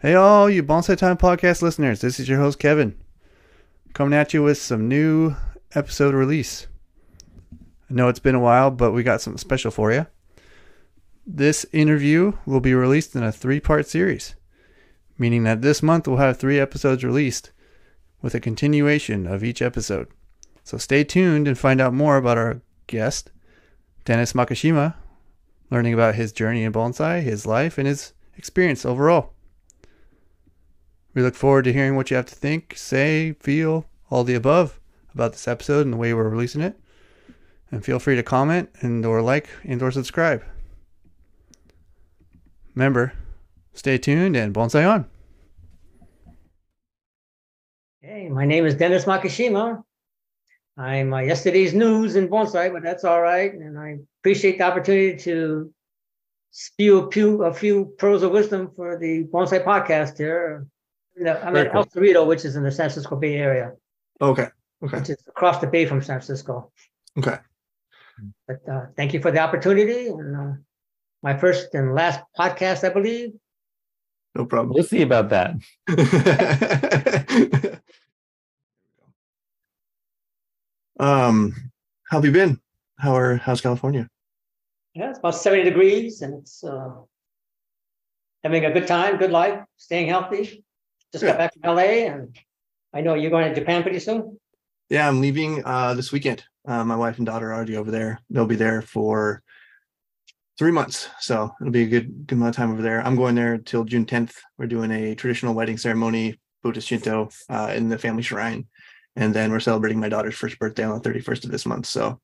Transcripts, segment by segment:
Hey, all you Bonsai Time podcast listeners, this is your host, Kevin, coming at you with some new episode release. I know it's been a while, but we got something special for you. This interview will be released in a three part series, meaning that this month we'll have three episodes released with a continuation of each episode. So stay tuned and find out more about our guest, Dennis Makishima, learning about his journey in bonsai, his life, and his experience overall. We look forward to hearing what you have to think, say, feel, all the above about this episode and the way we're releasing it. And feel free to comment and or like and or subscribe. Remember, stay tuned and bonsai on. Hey, my name is Dennis Makishima. I'm uh, yesterday's news in bonsai, but that's all right. And I appreciate the opportunity to spew a few, a few pearls of wisdom for the bonsai podcast here. You know, I'm Very at cool. El Cerrito, which is in the San Francisco Bay Area, Okay. Okay. which is across the bay from San Francisco. Okay. But uh, thank you for the opportunity. And uh, my first and last podcast, I believe. No problem. We'll see about that. um, how have you been? How are how's California? Yeah, it's about 70 degrees and it's uh, having a good time, good life, staying healthy. Just Yeah. got back from LA and I know you're going to Japan pretty soon. Yeah, I'm leaving uh this weekend. Uh, my wife and daughter are already over there. They'll be there for three months, so it'll be a good good amount of time over there. I'm going there till June 10th. We're doing a traditional wedding ceremony, Buddhist Shinto, uh, in the family shrine, and then we're celebrating my daughter's first birthday on the 31st of this month. So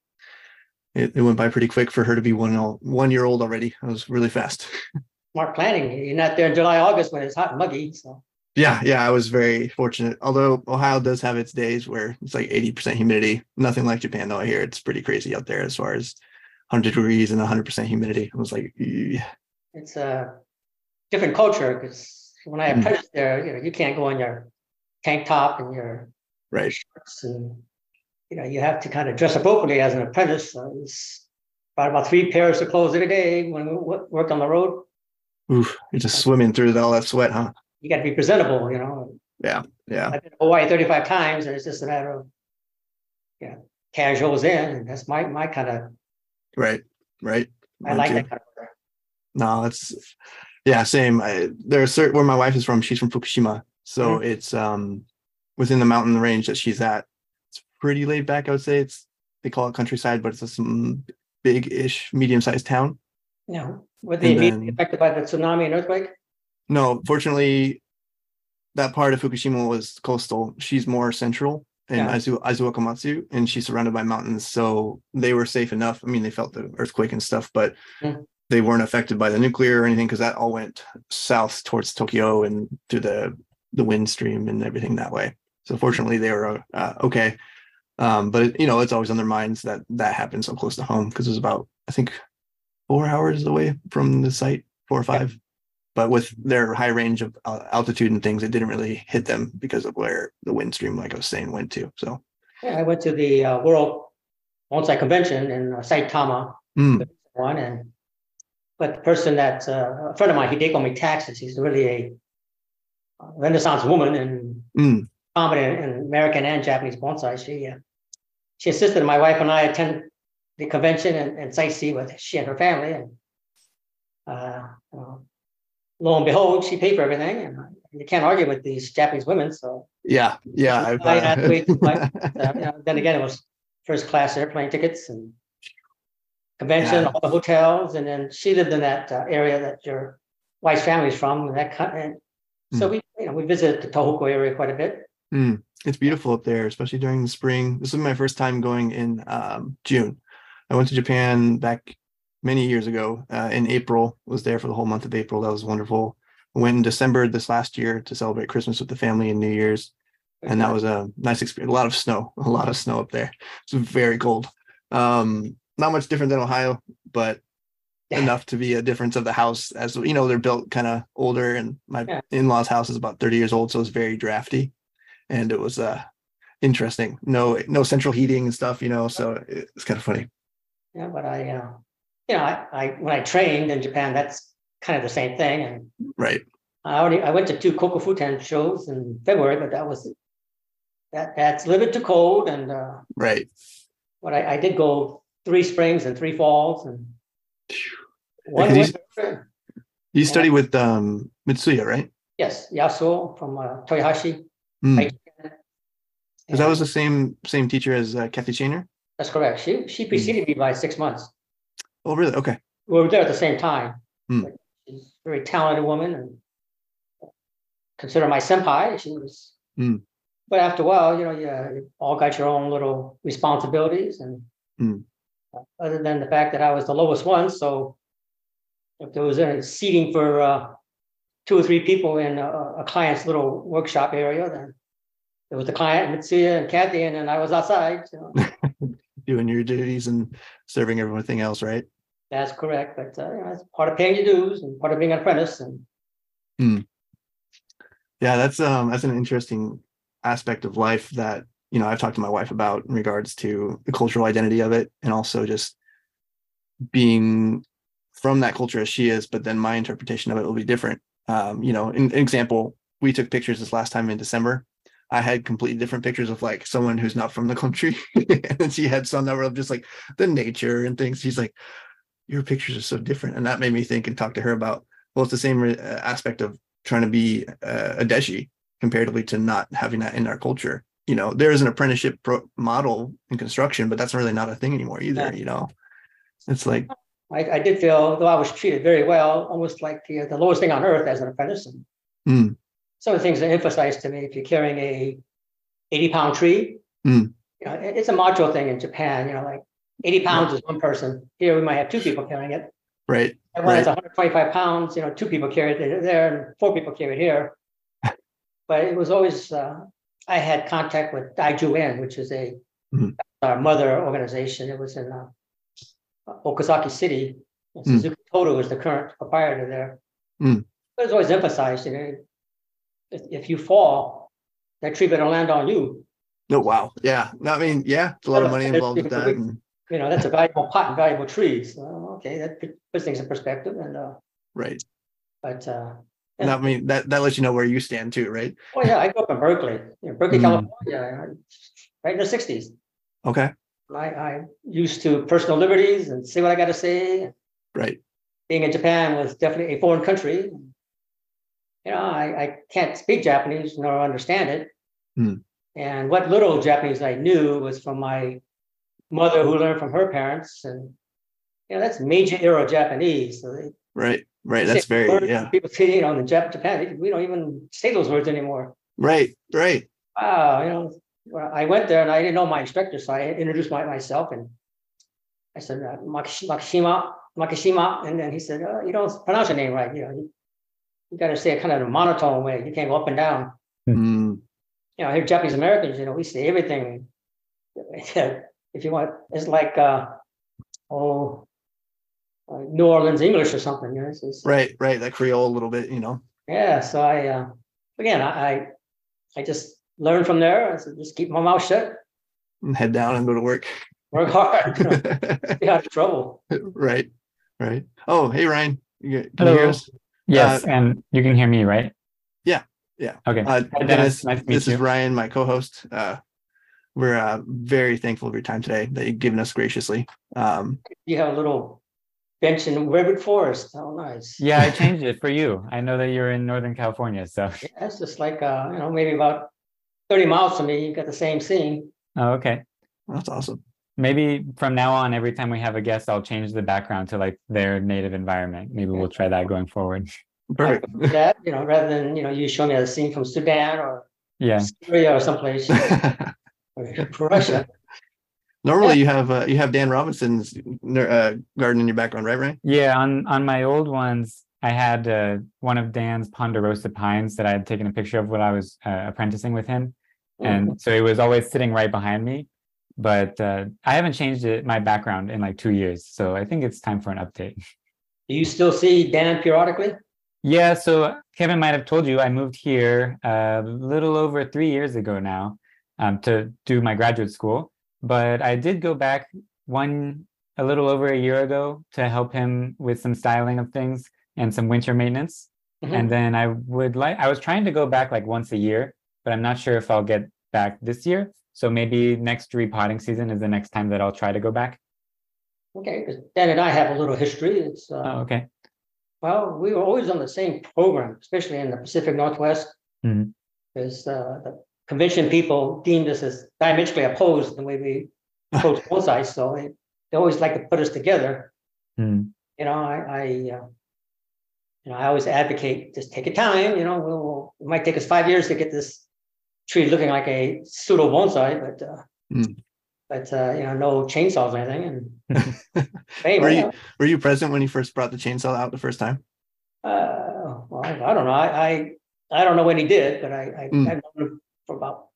it, it went by pretty quick for her to be one one year old already. It was really fast. Smart planning. You're not there in July, August when it's hot and muggy. So Yeah, yeah, I was very fortunate. Although Ohio does have its days where it's like 80% humidity. Nothing like Japan, though. I hear it's pretty crazy out there as far as 100 degrees and 100% humidity. I was like, it's a different culture because when I apprenticed hmm. there, you know, you can't go in your tank top and your right. shorts and you know, you have to kind of dress appropriately as an apprentice. So it's about about three pairs of clothes every day when we wo- worked on the road. Oof, you're just swimming through all that sweat, huh? You got to be presentable, you know. Yeah. Yeah. I've been to Hawaii 35 times, and it's just a matter of yeah, casuals in, and that's my my kind of Right. Right. I Mine like too. that kind of weather. No, it's yeah, same. I, there's certain where my wife is from. She's from Fukushima, so Mhm. it's um within the mountain range that she's at. It's pretty laid back. I would say it's they call it countryside, but it's a some big-ish, medium-sized town. No, were they then- affected by the tsunami and earthquake? No, fortunately, that part of Fukushima was coastal. She's more central in Yeah. Aizu, Aizuwakamatsu, and she's surrounded by mountains. So they were safe enough. I mean, they felt the earthquake and stuff, but they weren't affected by the nuclear or anything because that all went south towards Tokyo and through the the wind stream and everything that way. So fortunately, they were uh, okay. Um, but you know, it's always on their minds that that happened so close to home because it was about I think four hours away from the site, four or Yeah. But with their high range of uh, altitude and things, it didn't really hit them because of where the wind stream, like I was saying, went to. So, Yeah, I went to the uh, World Bonsai Convention in uh, Saitama, mm, one, and but the person that uh, a friend of mine, he take on me taxes. He's really a Renaissance woman and mm, prominent in American and Japanese bonsai. She uh, she insisted my wife and I attend the convention and, and sightsee with she and her family. And uh, lo and behold, she paid for everything, and uh, you can't argue with these Japanese women. So yeah, yeah. I had to wait, uh, uh, you know, then again, it was first class airplane tickets and convention, Yeah. all the hotels, and then she lived in that uh, area that your wife's family's from. And that and so Hmm. we you know we visited the Tohoku area quite a bit. mm, it's beautiful up there, especially during the spring. This was my first time going in um, June. I went to Japan back many years ago uh, in April. Was there for the whole month of April. That was wonderful. I went in December this last year to celebrate Christmas with the family and New Year's. and that was a nice experience. A lot of snow, a lot of snow up there. It's very cold. Um, not much different than Ohio, but enough to be a difference of the house. As you know, they're built kind of older, and my Yeah. in-laws' house is about thirty years old, so it's very drafty, and it was uh interesting. No, no central heating and stuff, you know. So it's kind of funny. Yeah, but I, uh, you know, I, I when I trained in Japan, that's kind of the same thing, and Right. I already, I went to two Kokufu-ten shows in February, but that was, that, that's limited to cold and, uh, Right. but I, I did go three springs and three falls and. one you- winter, You study with um Mitsuya, right? Yes, Yasuo from uh, Toyohashi. Mm. Right. 'Cause that was the same same teacher as uh, Kathy Shaner. That's correct. She, she preceded me by six months. Oh, really? Okay. We were there at the same time. Hmm. She's a very talented woman and consider my senpai. She was. Hmm. But after a while, you know, yeah, you all got your own little responsibilities and Hmm. other than the fact that I was the lowest one, so if there was any seating for uh, two or three people in a, a client's little workshop area, then there was the client, Mitsuya and Kathy, and then I was outside. you know. Doing your duties and serving everything else, right? That's correct, but uh, you know, it's part of paying your dues and part of being an apprentice and Yeah, that's um that's an interesting aspect of life that you know I've talked to my wife about in regards to the cultural identity of it and also just being from that culture as she is, but then my interpretation of it will be different. Um, you know, in, in example, we took pictures this last time in December. I had completely different pictures of like someone who's not from the country, and then she had some that were of just like the nature and things. She's like, "Your pictures are so different," and that made me think and talk to her about well, it's the same uh, aspect of trying to be uh, a deshi comparatively to not having that in our culture. You know, there is an apprenticeship pro- model in construction, but that's really not a thing anymore either. Yeah. You know, it's like, I, I did feel, though I was treated very well, almost like the, the lowest thing on earth as an apprentice. And Mm. Some of the things that emphasized to me, if you're carrying a 80 pound tree, Mm. you know, it's a macho thing in Japan, you know, like 80 pounds is one person. Here we might have two people carrying it. right, And when it's 125 pounds, you know, two people carry it there and four people carry it here. But it was always, uh, I had contact with Daiju which is a Mhm. our mother organization. It was in uh, Okazaki City. And Mm. Suzuki Toto is the current proprietor there. Mm. But it's always emphasized, you know, if, if you fall, that tree better land on you. no, wow, yeah. No, I mean, yeah, it's a lot of money involved with that. And, You know, that's a valuable pot and valuable trees. So, okay, that puts things in perspective. And uh, right, but uh, and I mean that that lets you know where you stand too, right? Oh, yeah, I grew up in Berkeley, you know, Berkeley, Mm. California, right in the sixties. Okay, I, I used to personal liberties and say what I got to say. right, Being in Japan was definitely a foreign country. You know, I, I can't speak Japanese nor understand it. Mm. And what little Japanese I knew was from my mother who learned from her parents. And, you know, that's Meiji era Japanese. So they, right, right. That's very words, yeah, People say, you know, in Jap- Japan, we don't even say those words anymore. right, right. wow, you know, I went there and I didn't know my instructor, so I introduced my, myself and I said, uh, Makishima, Makishima, and then he said, uh, you don't pronounce your name right, you know, you, you gotta say it kind of in a monotone way, you can't go up and down. Mm, You know, here Japanese Americans, you know, we say everything. If you want, it's like, uh, oh, uh, New Orleans English or something, you know, it's, it's- right, right. That Creole a little bit, you know. yeah, so I, uh, again, I, I, I just learned from there, I said, just keep my mouth shut, and head down and go to work. work hard, you know. stay out of trouble. right, right. Oh, hey Ryan, you, can you hear Hello. us? Yes, Uh, and you can hear me, right? Yeah, yeah. Okay. Uh, Hi, Dennis, Dennis. Nice to meet this is. Ryan, my co-host. Uh, we're uh, very thankful for your time today that you've given us graciously. Um, You have a little bench in Redwood Forest. Oh, nice. Yeah, I changed it for you. I know that you're in Northern California, so. Yeah, That's just like, uh, you know, maybe about thirty miles from me, You've got the same scene. Oh, okay. that's awesome. Maybe from now on, every time we have a guest, I'll change the background to like their native environment. Maybe we'll try that going forward. Perfect. That, you know, rather than, you know, you show me a scene from Sudan or Yeah. Syria or someplace, or Russia. Normally, you have uh, you have Dan Robinson's uh, garden in your background, right, Ryan? Yeah, on on my old ones, I had uh, one of Dan's ponderosa pines that I had taken a picture of when I was uh, apprenticing with him, and so it was always sitting right behind me. But uh, I haven't changed it my background in like two years, so I think it's time for an update. Do you still see Dan periodically? Yeah, so Kevin might have told you I moved here a little over three years ago now um, to do my graduate school, but I did go back one a little over a year ago to help him with some styling of things and some winter maintenance. Mhm. And then I would like, I was trying to go back like once a year, but I'm not sure if I'll get back this year. So maybe next repotting season is the next time that I'll try to go back. Okay, because Dan and I have a little history. It's, uh, Oh, okay. well, we were always on the same program, especially in the Pacific Northwest. Mhm. Because uh, the convention people deemed us as diametrically opposed the way we approach both sides, so they, they always like to put us together. Hmm. You know, I, I, uh, you know, I always advocate, just take your time, you know, we'll, it might take us five years to get this tree looking like a pseudo bonsai, but, uh, Mm. but, uh, you know, no chainsaws or anything, and Were anyway, you were you present when you first brought the chainsaw out the first time? uh, well, I, I don't know, I, I, I don't know when he did, but I, I, Mm. I've known him for about,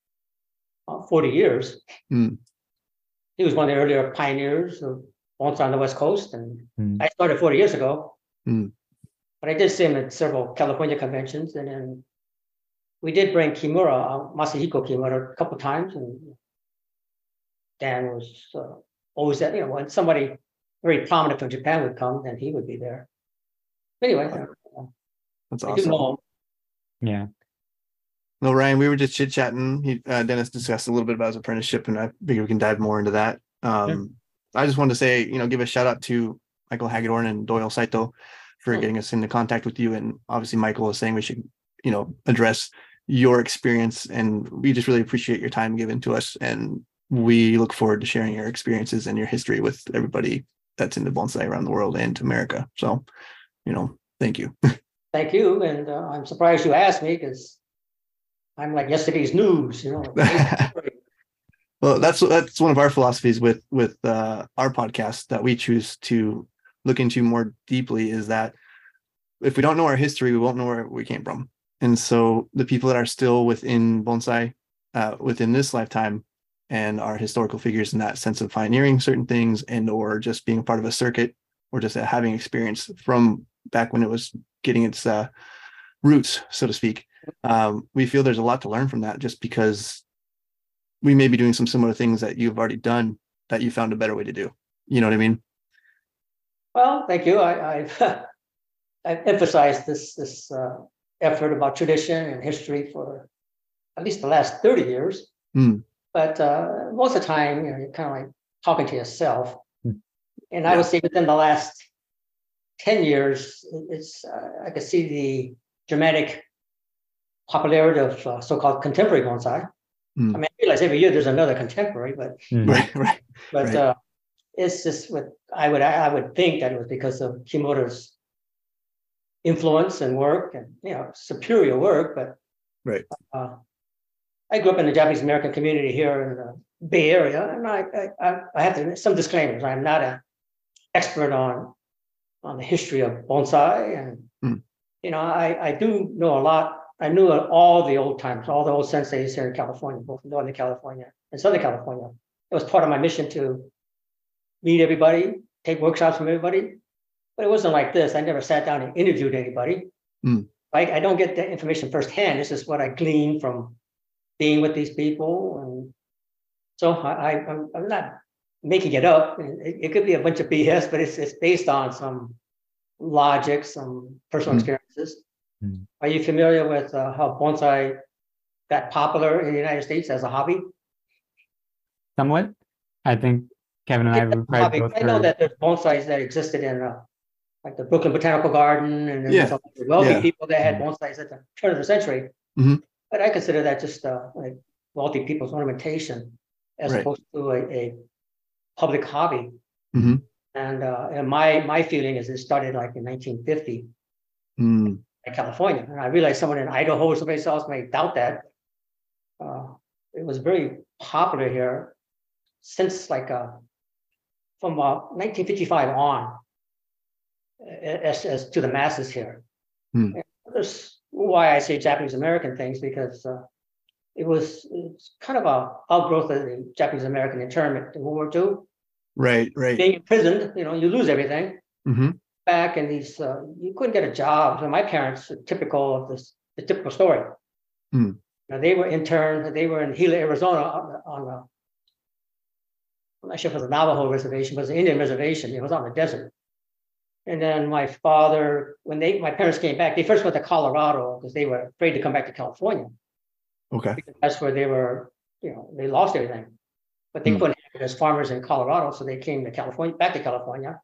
about forty years. Mm. He was one of the earlier pioneers of bonsai on the West Coast, and Mm. I started forty years ago. Mm. But I did see him at several California conventions, and then we did bring Kimura, uh, Masahiko Kimura, a couple times, and Dan was uh, always that, you know, when somebody very prominent from Japan would come, then he would be there. Anyway, uh, That's I awesome. Yeah. No, Ryan, we were just chit chatting. Uh, Dennis discussed a little bit about his apprenticeship, and I figure we can dive more into that. Um, I just wanted to say, you know, give a shout out to Michael Hagedorn and Doyle Saito for getting us into contact with you. And obviously, Michael is saying we should, you know, address your experience, and we just really appreciate your time given to us. And we look forward to sharing your experiences and your history with everybody that's into bonsai around the world and America. So, you know, thank you. Thank you, and uh, I'm surprised you asked me because I'm like yesterday's news, you know. Well, that's that's one of our philosophies with with uh, our podcast that we choose to look into more deeply is that if we don't know our history, we won't know where we came from. And so the people that are still within bonsai uh, within this lifetime and are historical figures in that sense of pioneering certain things and or just being part of a circuit or just having experience from back when it was getting its uh, roots, so to speak. Um, we feel there's a lot to learn from that just because we may be doing some similar things that you've already done that you found a better way to do. You know what I mean? Well, thank you. I, I've I've emphasized this this uh, effort about tradition and history for at least the last thirty years. Hmm. But uh, most of the time, you know, you're kind of like talking to yourself. Hmm. And I would say within the last ten years, it's uh, I could see the dramatic popularity of uh, so-called contemporary bonsai. Hmm. I mean, I realize every year there's another contemporary, but Hmm. Right, right. but Right. uh, it's just what I would I would think that it was because of Kimura's influence and work and you know superior work. But Right. uh, I grew up in the Japanese American community here in the Bay Area, and I I, I- have to some disclaimers. I'm not an expert on on the history of bonsai, and Hmm. you know I I do know a lot. I knew all the old times, all the old senseis here in California, both Northern California and Southern California. It was part of my mission to meet everybody, take workshops from everybody. But it wasn't like this. I never sat down and interviewed anybody. Mm. Right? I don't get the information firsthand. This is what I glean from being with these people. And so I, I I'm, I'm not making it up. It, it could be a bunch of BS, but it's it's based on some logic, some personal Mm. experiences. Mm. Are you familiar with uh, how bonsai got popular in the United States as a hobby? Somewhat. I think Kevin and I would probably both I know that there's bonsais that existed in uh, like the Brooklyn Botanical Garden and Yeah. some wealthy Yeah. people that had bonsais at the turn of the century. Mhm. But I consider that just uh, like wealthy people's ornamentation as Right. opposed to a, a public hobby. Mhm. And, uh, and my my feeling is it started like in 1950 Mm, in California. And I realize someone in Idaho or somebody else may doubt that. Uh, it was very popular here since like uh, from uh, 1955 on, a- as, as to the masses here. Hmm. That's why I say Japanese American things because uh, it was it's kind of a outgrowth of the Japanese American internment in World War II. right, right. Being imprisoned, you know, you lose everything hmm back in these, uh, you couldn't get a job. So my parents, typical of this, the typical story. Hmm. Now they were interned, they were in Gila, Arizona on, the- on the, I'm not sure if it was a Navajo reservation, but it was an Indian reservation. It was on the desert. And then my father, when they, my parents came back, they first went to Colorado because they were afraid to come back to California. Okay. because That's where they were, you know, they lost everything. But they Hmm. couldn't have it as farmers in Colorado, so they came to California, back to California.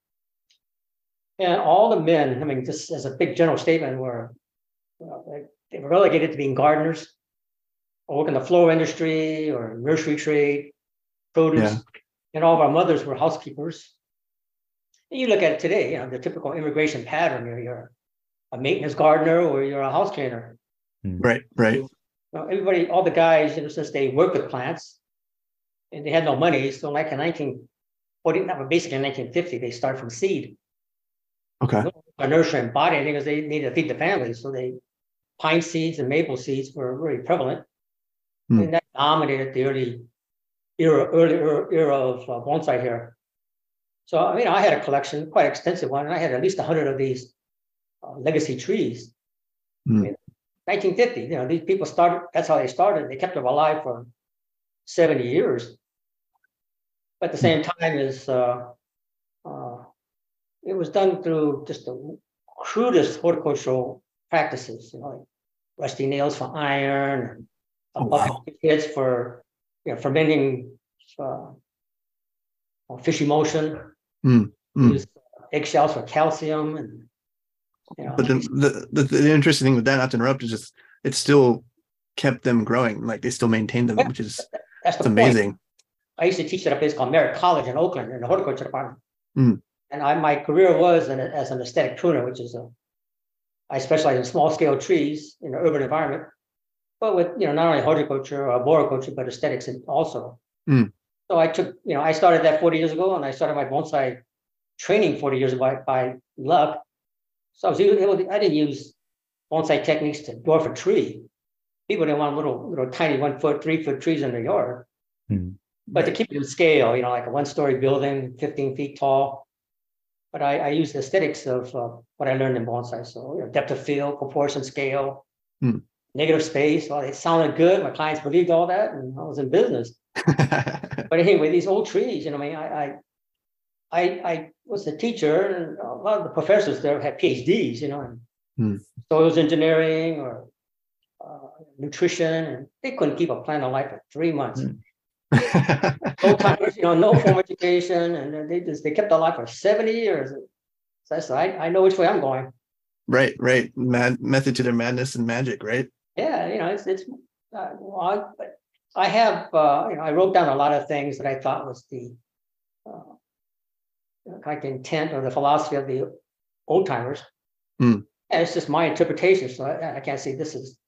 And all the men, I mean, just as a big general statement, were, well, they were relegated to being gardeners. Or work in the flower industry or nursery trade, produce. Yeah. And all of our mothers were housekeepers. And you look at it today, you know, the typical immigration pattern, you're, you're a maintenance gardener or you're a house cleaner. Right. Right. Well, everybody, all the guys, you know, since they work with plants and they had no money, so like in nineteen forty, not basically in nineteen fifty, they start from seed. Okay. A nursery and bought anything because they needed to feed the family, so they pine seeds and maple seeds were very prevalent. Hmm. And that dominated the early era, early era era of uh, bonsai here. So, I mean, I had a collection, quite extensive one, and I had at least hundred of these uh, legacy trees. Hmm. 1950, you know, these people started, that's how they started. They kept them alive for 70 years. But at the same time is, uh, uh, it was done through just the crudest horticultural practices, you know, like rusty nails for iron, Oh, wow. for, you know, fermenting, uh, uh, fish Hmm, hmm. use Eggshells for calcium and, you know. But then the, the the interesting thing with that, not to interrupt, is just it still kept them growing. Like they still maintained them, Yeah. which is That's the point. amazing. I used to teach at a place called Merritt College in Oakland in the horticulture department. Hmm. And I, my career was in, as an aesthetic pruner, which is a, I specialize in small scale trees in an urban environment. But with, you know, not only horticulture or arboriculture, but aesthetics and also. Hmm. So I took, you know, I started that forty years ago and I started my bonsai training forty years by, by luck. So I was able, to- I didn't use bonsai techniques to dwarf a tree. People didn't want little, little tiny one foot, three foot trees in their yard. But to keep it in scale, you know, like a one-story building, fifteen feet tall. But I, I use the aesthetics of uh, what I learned in bonsai. So you know, depth of field, proportion, scale, Hmm. negative space. Well, it sounded good. My clients believed all that, and I was in business. But anyway, these old trees, you know, I mean, I, I, I, I was a teacher, and a lot of the professors there had PhDs, you know, in Hmm. soils engineering or uh, nutrition, and they couldn't keep a plant alive for three months. Hmm. Old timers, you know, no formal education, and they just they kept alive for seventy years. So I said, I, I know which way I'm going. right, right. Mad method to their madness and magic, right? Yeah, you know, it's it's. Uh, well, I, but I have, uh, you know, I wrote down a lot of things that I thought was the uh, like the intent or the philosophy of the old timers. Hmm. And it's just my interpretation, so I, I can't say this is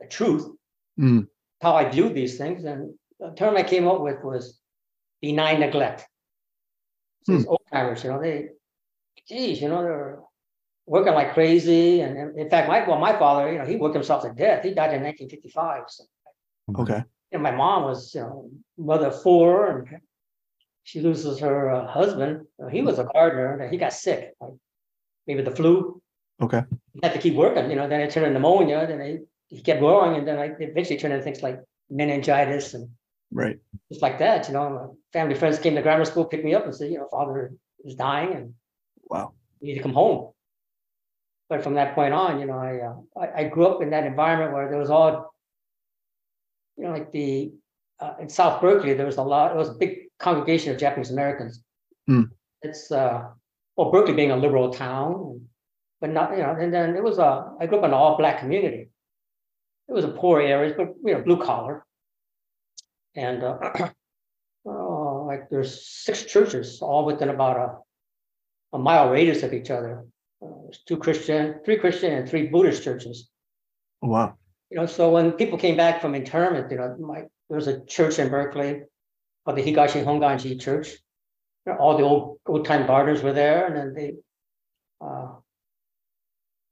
the truth. Hmm. How I view these things, and the term I came up with was benign neglect. So these old timers, you know, they, geez, you know, they're working like crazy, and and in fact, my well, my father, you know, he worked himself to death. He died in 1955. So Okay. And my mom was, you know, mother of four, and she loses her uh, husband. He was a gardener, and he got sick, like maybe the flu. Okay. He had to keep working, you know. Then it turned into pneumonia. Then he, he kept growing, and then I eventually turned into things like meningitis and Right. just like that. You know, my family friends came to grammar school, picked me up, and said, you know, father is dying, and Wow. you need to come home. But from that point on, you know, I, uh, I, I grew up in that environment where there was all, you know, like the, uh, in South Berkeley, there was a lot, it was a big congregation of Japanese Americans. Hmm. It's, uh, well, Berkeley being a liberal town, but not, you know, and then it was a, I grew up in an all black community. It was a poor area, but, you know, blue collar. And, uh, oh, like there's six churches, all within about a, a mile radius of each other. Uh, There's two Christian, three Christian and three Buddhist churches. Oh, wow. You know, so when people came back from internment, you know, my, there was a church in Berkeley called the Higashi Honganji Church. You know, all the old old time gardeners were there, and then they uh,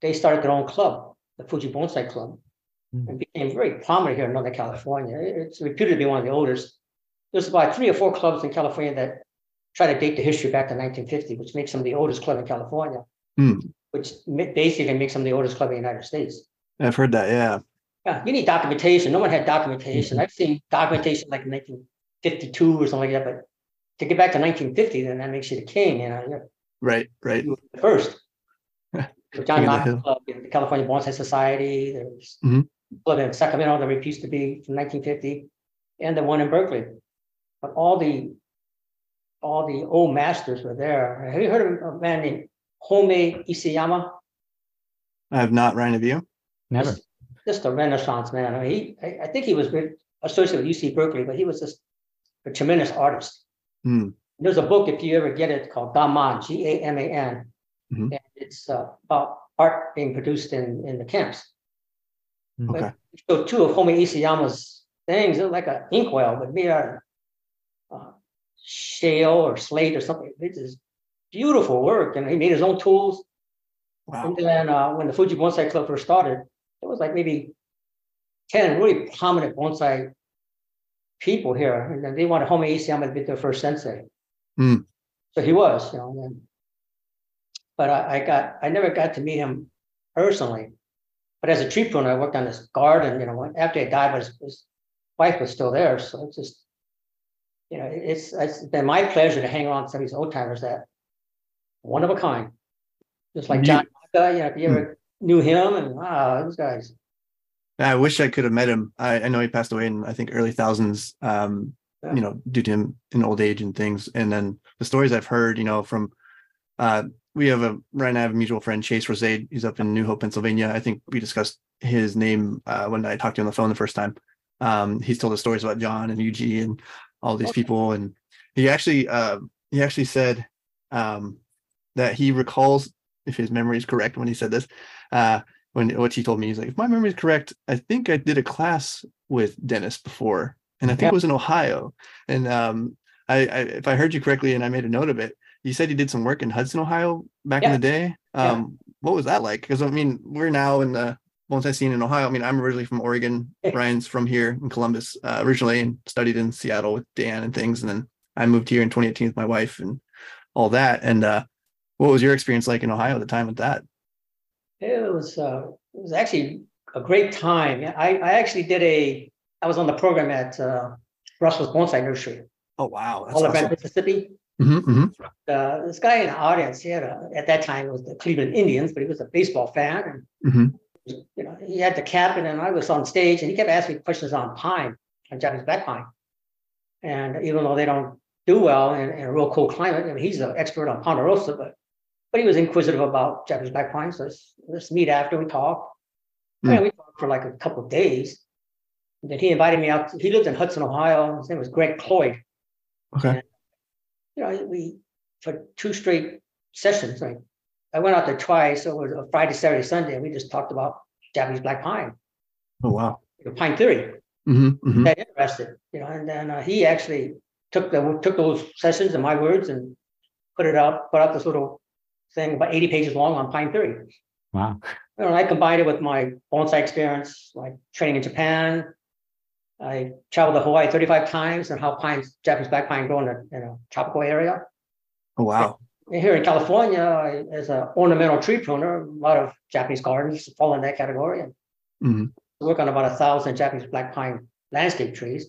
they started their own club, the Fuji Bonsai Club, Hmm. and became very prominent here in Northern California. It's reputed to be one of the oldest. There's about three or four clubs in California that try to date the history back to 1950, which makes them the oldest club in California, Hmm. which basically makes them the oldest club in the United States. I've heard that. Yeah. Yeah, you need documentation. No one had documentation. I've seen documentation like 1952 or something like that, but to get back to 1950, then that makes you the king, you know, you're Right. Right. the first. The King John of the Knox Hill. Club, you know, the California Bonsai Society, there's Mhm. club in Sacramento that used to be from nineteen fifty, and the one in Berkeley. But all the, all the old masters were there. Have you heard of a man named Homei Iseyama? I have not Ryan of you. Never. Just- Just a renaissance man. I mean, he, I, I think he was associated with UC Berkeley, but he was just a tremendous artist. Hmm. There's a book, if you ever get it, called Gaman, G A M A N. Mhm. And it's uh, about art being produced in, in the camps. Hmm. But Okay. So two of Homei Iseyama's things, they're like an inkwell, but made out of uh, shale or slate or something. This is beautiful work, and he made his own tools. Wow. And then uh, when the Fuji Bonsai Club first started, it was like maybe 10 really prominent bonsai people here. And then they wanted Homei Iseyama to be their first sensei. Hmm. So he was, you know. and but I, I got, I never got to meet him personally. But as a tree pruner, I worked on this garden, you know, after he died, but his, his wife was still there. So it's just, you know, it's, it's been my pleasure to hang around some of these old timers that one of a kind. Just like You- John, Naka, you know, if you ever knew him and wow, those guys. I wish I could have met him. I, I know he passed away in I think early thousands. Um, Yeah. you know, due to him in old age and things. And then the stories I've heard, you know, from uh we have a right now I have a mutual friend, Chase Rosade. He's up in New Hope, Pennsylvania. I think we discussed his name uh when I talked to him on the phone the first time. Um, he's told us stories about John and Yuji and all these Okay. people. And he actually uh he actually said um that he recalls if his memory is correct when he said this, uh when what he told me, he's like, if my memory is correct, I think I did a class with Dennis before, and I think Yeah. it was in Ohio. And um, I, I, if I heard you correctly, and I made a note of it, you said you did some work in Hudson, Ohio, back in the day. Yeah. Um, what was that like? Because I mean, we're now in the bonsai scene in Ohio. I mean, I'm originally from Oregon. Yeah. Ryan's from here in Columbus uh, originally, and studied in Seattle with Dan and things. And then I moved here in 2018 with my wife and all that. And uh, what was your experience like in Ohio at the time with that? It was, uh, it was actually a great time. I, I actually did a, I was on the program at, uh, Brussel's Bonsai Nursery, Oh wow, that's Olive awesome. Branch, Mississippi. Mhm, mhm. Uh, this guy in the audience, he had a, at that time it was the Cleveland Indians, but he was a baseball fan and, Mhm. you know, he had the cap and I was on stage and he kept asking me questions on pine, on Japanese black pine. And even though they don't do well in, in a real cold climate, I mean, he's an expert on ponderosa, but, but he was inquisitive about Japanese black pine. So let's, let's meet after we talk. Hmm. And we talked for like a couple of days. And then he invited me out. He lived in Hudson, Ohio. His name was Greg Cloyd. Okay. You know, we for two straight sessions. Like I went out there twice. So it was a Friday, Saturday, Sunday, and we just talked about Japanese black pine, Oh wow. you know, pine theory. Mhm, mhm. That interested, you know. And then uh, he actually took the took those sessions and my words and put it up, put out this little thing about 80 pages long on pine theory. Wow. Know, I combined it with my bonsai experience, like training in Japan. I traveled to Hawaii 35 times and how pines, Japanese black pine grow in a, in a tropical area. Oh wow. And here in California, I, as an ornamental tree pruner, a lot of Japanese gardens fall in that category. And Mhm. work on about a thousand Japanese black pine landscape trees,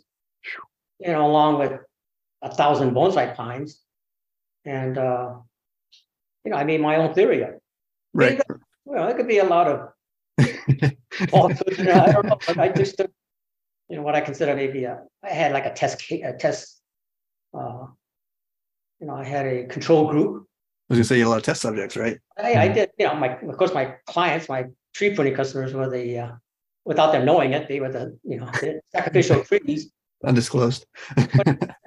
you know, along with a thousand bonsai pines. And, uh, you know, I made my own theory of it. Right. Well, it could be a lot of falsehoods, you know, I don't know, but I just took, you know, what I consider maybe a, I had like a test, a test, uh, you know, I had a control group. I was gonna say you had a lot of test subjects, right? I, I Mhm. did, you know, my, of course, my clients, my tree pruning customers were the, uh, without them knowing it, they were the, you know, the sacrificial trees. Undisclosed.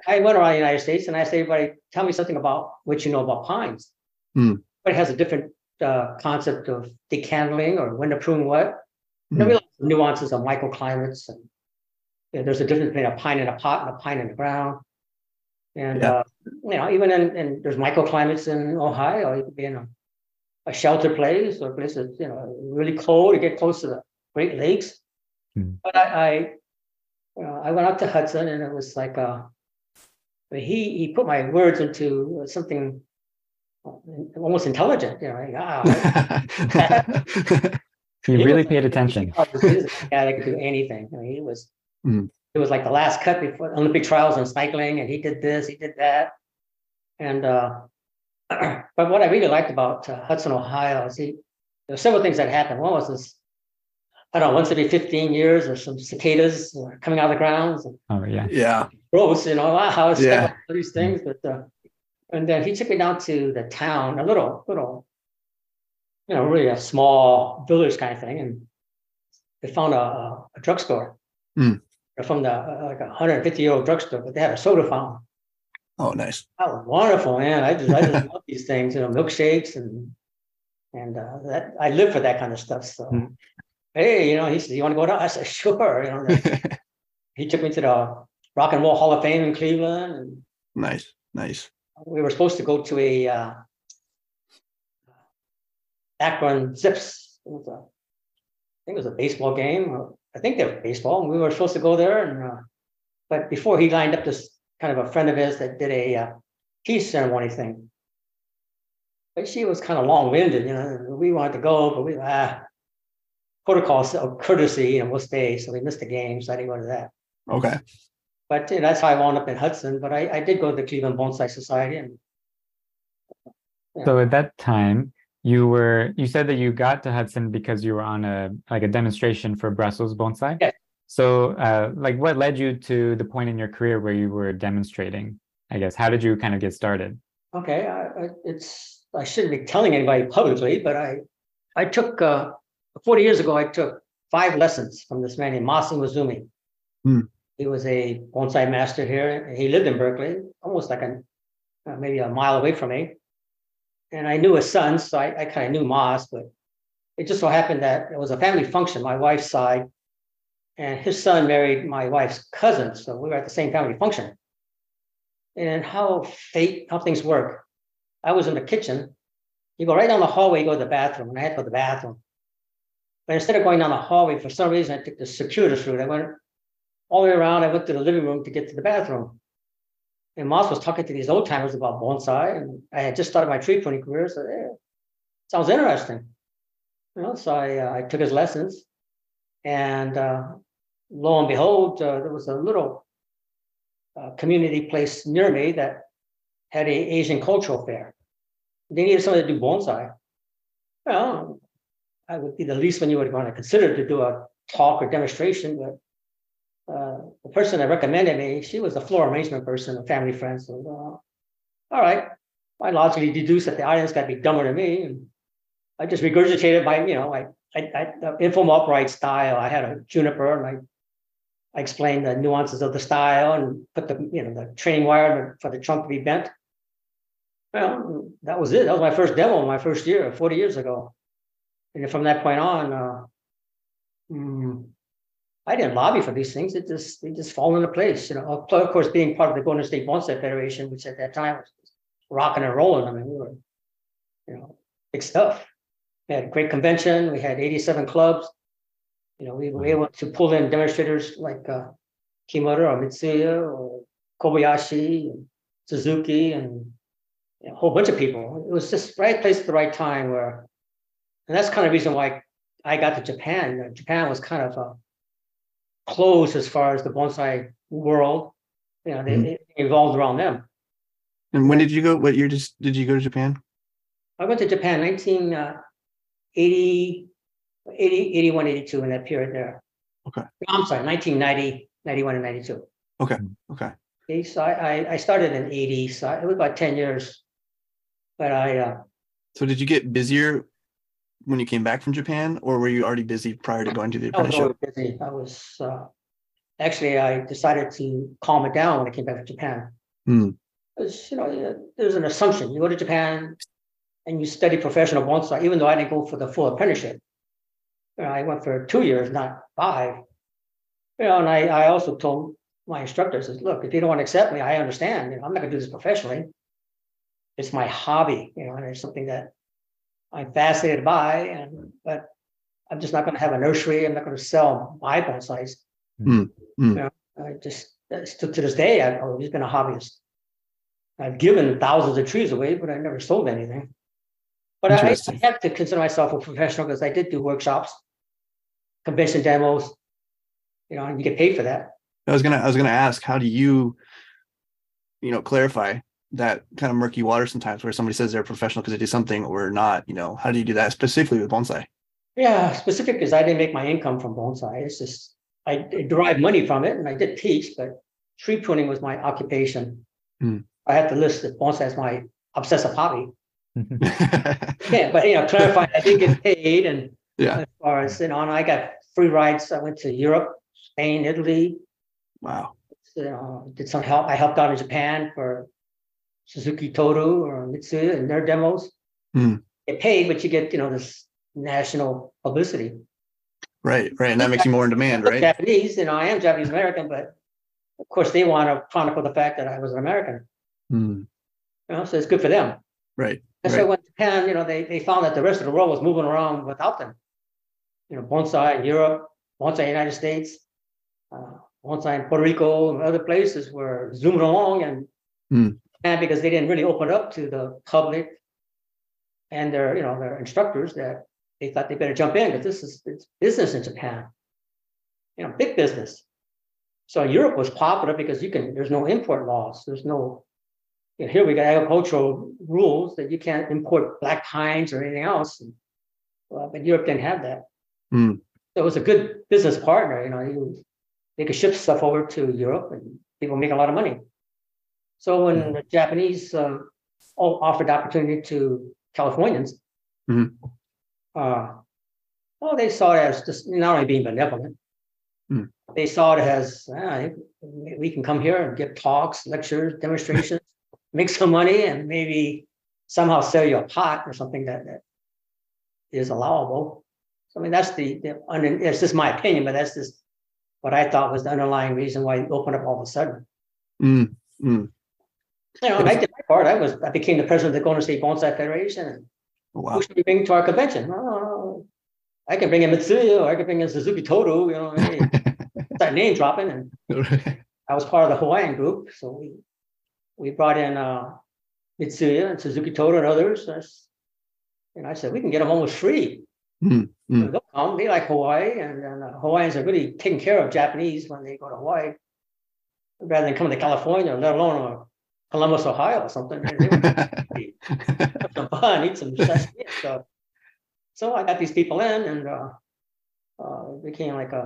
I went around the United States and I asked everybody, tell me something about what you know about pines. Hmm. But it has a different uh, concept of decandling or when to prune what. And I Hmm. nuances of microclimates and you know, there's a difference between a pine in a pot and a pine in the ground. And Yeah. uh, you know, even in, in there's microclimates in Ohio, you could be in a, a sheltered place or a place that's you know really cold to get close to the Great Lakes. Hmm. But I, I, you know, I went out to Hudson and it was like uh, he he put my words into something almost intelligent. You know, like, ah, He He really was- paid attention. This is a guy that could do anything. I mean, he was, Mm. it was like the last cut before Olympic trials in cycling, and he did this, he did that. And uh, but what I really liked about uh, Hudson, Ohio, is he there were several things that happened. One was this, I don't know, once every 15 years or some cicadas uh, coming out of the grounds. And Oh yeah. Yeah. gross, you know, wow, it's Yeah. all these things, but uh, and then he took me down to the town, a little, little, you know, really a small village kind of thing, and they found a, a, drugstore Hmm. from the uh, like a 150 year old drugstore, but they had a soda fountain. Oh, nice. That was wonderful, man. I just I just love these things, you know, milkshakes and and uh, that I live for that kind of stuff. So, Hmm. hey, you know, he said, "You want to go down?" I said, "Sure." You know, he took me to the Rock and Roll Hall of Fame in Cleveland, and nice. Nice. We were supposed to go to a uh, Akron Zips. It was a, I think it was a baseball game. I think they were baseball. And we were supposed to go there, and uh, but before he lined up this kind of a friend of his that did a uh, peace ceremony thing. But she was kind of long-winded, you know. We wanted to go, but we ah protocol courtesy, and we'll stay. So we missed the game, so I didn't go to that. Okay. But you know, that's how I wound up in Hudson. But I, I did go to the Cleveland Bonsai Society, and So at that time, you were you said that you got to Hudson because you were on a like a demonstration for Brussels bonsai. Yeah. So uh like what led you to the point in your career where you were demonstrating? I guess how did you kind of get started? Okay, I, I, it's I shouldn't be telling anybody publicly, but I I took uh, 40 years ago. I took five lessons from this man named Masi Mizumi. Hmm. He was a bonsai master here. He lived in Berkeley, almost like a uh, maybe a mile away from me. And I knew his son, so I, I kind of knew Moss, but it just so happened that it was a family function, my wife's side, and his son married my wife's cousin, so we were at the same family function and how fate, how things work. I was in the kitchen. You go right down the hallway, you go to the bathroom, and I had to go to the bathroom. But instead of going down the hallway, for some reason, I took the circuitous route. I went all the way around. I went to the living room to get to the bathroom. And Moss was talking to these old timers about bonsai, and I had just started my tree pruning career. So, yeah, sounds interesting. You know, so I, uh, I took his lessons, and uh, lo and behold, uh, there was a little uh, community place near me that had a Asian cultural fair. They needed somebody to do bonsai. Well, I would be the least one you would want to consider to do a talk or demonstration, but uh, the person that recommended me, she was a floor arrangement person, a family friend. So, uh, all right, I logically deduced that the audience got to be dumber than me, and I just regurgitated my, you know, I, I, I the upright style. I had a juniper, and I, I explained the nuances of the style and put the, you know, the training wire for the trunk to be bent. Well, that was it. That was my first demo, my first year, 40 years ago. And from that point on, uh, I didn't lobby for these things. It just they just fall into place. You know, of course, being part of the Golden State Bonsai Federation, which at that time was rocking and rolling. I mean, we were, you know, big stuff. We had a great convention. We had 87 clubs. You know, we were able to pull in demonstrators like uh, Kimura or Mitsuya or Kobayashi, and Suzuki, and you know, a whole bunch of people. It was just right place at the right time where, and that's kind of the reason why I got to Japan. You know, Japan was kind of uh, closed as far as the bonsai world. You know, they, Mhm. it evolved around them. And when did you go? What year just did you go to Japan? I went to Japan 1980, 80, 81, 82 in that period there. Okay. I'm sorry, 1990, 91, and 92. Okay. Okay, okay so I, I, I started in 80, so it was about 10 years. But I, uh, So did you get busier when you came back from Japan, or were you already busy prior to going to the I was apprenticeship? busy. I was, uh, actually, I decided to calm it down when I came back from Japan. Hmm. Because, you know, there's an assumption. You go to Japan and you study professional bonsai, even though I didn't go for the full apprenticeship. You know, I went for two years, not five. You know, and I, I also told my instructor, says, look, if you don't want to accept me, I understand. You know, I'm not gonna do this professionally. It's my hobby, you know, and it's something that I'm fascinated by, and but I'm just not gonna have a nursery. I'm not gonna sell my bonsais. Hmm, hmm. You know, I just uh, still to this day, I've always been a hobbyist. I've given thousands of trees away, but I never sold anything. But I, I have to consider myself a professional because I did do workshops, convention demos, you know, and you get paid for that. I was gonna I was gonna ask, how do you, you know, clarify that kind of murky water sometimes where somebody says they're professional because they do something or not. You know, how do you do that specifically with bonsai? Yeah, specific because I didn't make my income from bonsai. It's just I derived money from it, and I did teach, but tree pruning was my occupation. Mm. I had to list that bonsai as my obsessive hobby. Yeah, but you know, clarify, I did get paid, and Yeah. as far as you know, and I got free rides. I went to Europe, Spain, Italy. wow. You know, did some help. I helped out in Japan for Suzuki Toru or Mitsuya and their demos. Hmm. Get paid, but you get you know this national publicity. Right, right. And that makes you more in demand, right? Japanese, you know, I am Japanese American, but of course they want to chronicle the fact that I was an American. Hmm, You know, so it's good for them. Right. And so when Japan, you know, they, they found that the rest of the world was moving around without them. You know, bonsai in Europe, bonsai in the United States, uh, bonsai in Puerto Rico and other places were zooming along and Hmm. And because they didn't really open up to the public and their, you know, their instructors that they thought they better jump in because this is it's business in Japan. You know, big business. So Europe was popular because you can, there's no import laws. There's no, you know, here we got agricultural rules that you can't import black pines or anything else. And, well, but Europe didn't have that. Hmm. So it was a good business partner, you know, you, they could ship stuff over to Europe and people make a lot of money. So when the Japanese uh, offered the opportunity to Californians, Mhm. uh, well, they saw it as just not only being benevolent, Hmm. they saw it as ah, we can come here and give talks, lectures, demonstrations, make some money, and maybe somehow sell you a pot or something that, that is allowable. So, I mean, that's the, the under, it's just my opinion, but that's just what I thought was the underlying reason why it opened up all of a sudden. Mm, mm. You know, and I did my part. I was I became the president of the Golden State Bonsai Federation and Wow. who should we bring to our convention? Oh, I can bring in Mitsuya or I can bring in Suzuki Toru, you know, hey, start name dropping. And I was part of the Hawaiian group. So we we brought in uh Mitsuya and Suzuki Toru and others. That's- And I said, we can get them almost free. Mm, mm. They'll come. They like Hawaii, and, and uh, Hawaiians are really taking care of Japanese when they go to Hawaii, rather than coming to California, let alone uh, Columbus, Ohio, or something. They- they want have some fun, eat some. So, so I got these people in, and uh, uh, it became like a,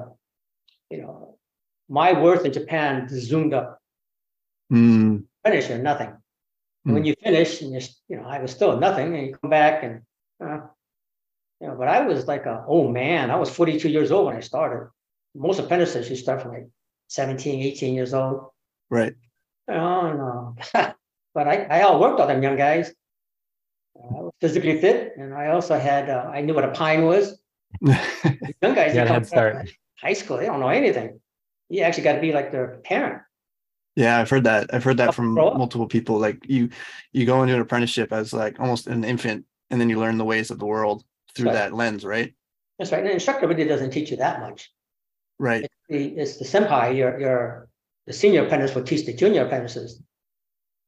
you know, my worth in Japan zoomed up. Mm, Finish or nothing. And when you finish, and you, you know, I was still nothing, and you come back and, uh, you know, but I was like a, oh man, I was 42 years old when I started. Most apprentices, you start from like 17, 18 years old. right. Oh no, but I, I outworked all them young guys. I was physically fit, and I also had uh, I knew what a pine was. Young guys, You they had a come head start. high school, they don't know anything. You actually got to be like their parent. Yeah, I've heard that. I've heard that from multiple people. Like you, you go into an apprenticeship as like almost an infant, and then you learn the ways of the world through Right. that lens, right? That's right. And the instructor really doesn't teach you that much. Right. It's the, it's the senpai, your your the senior apprentice will teach the junior apprentices.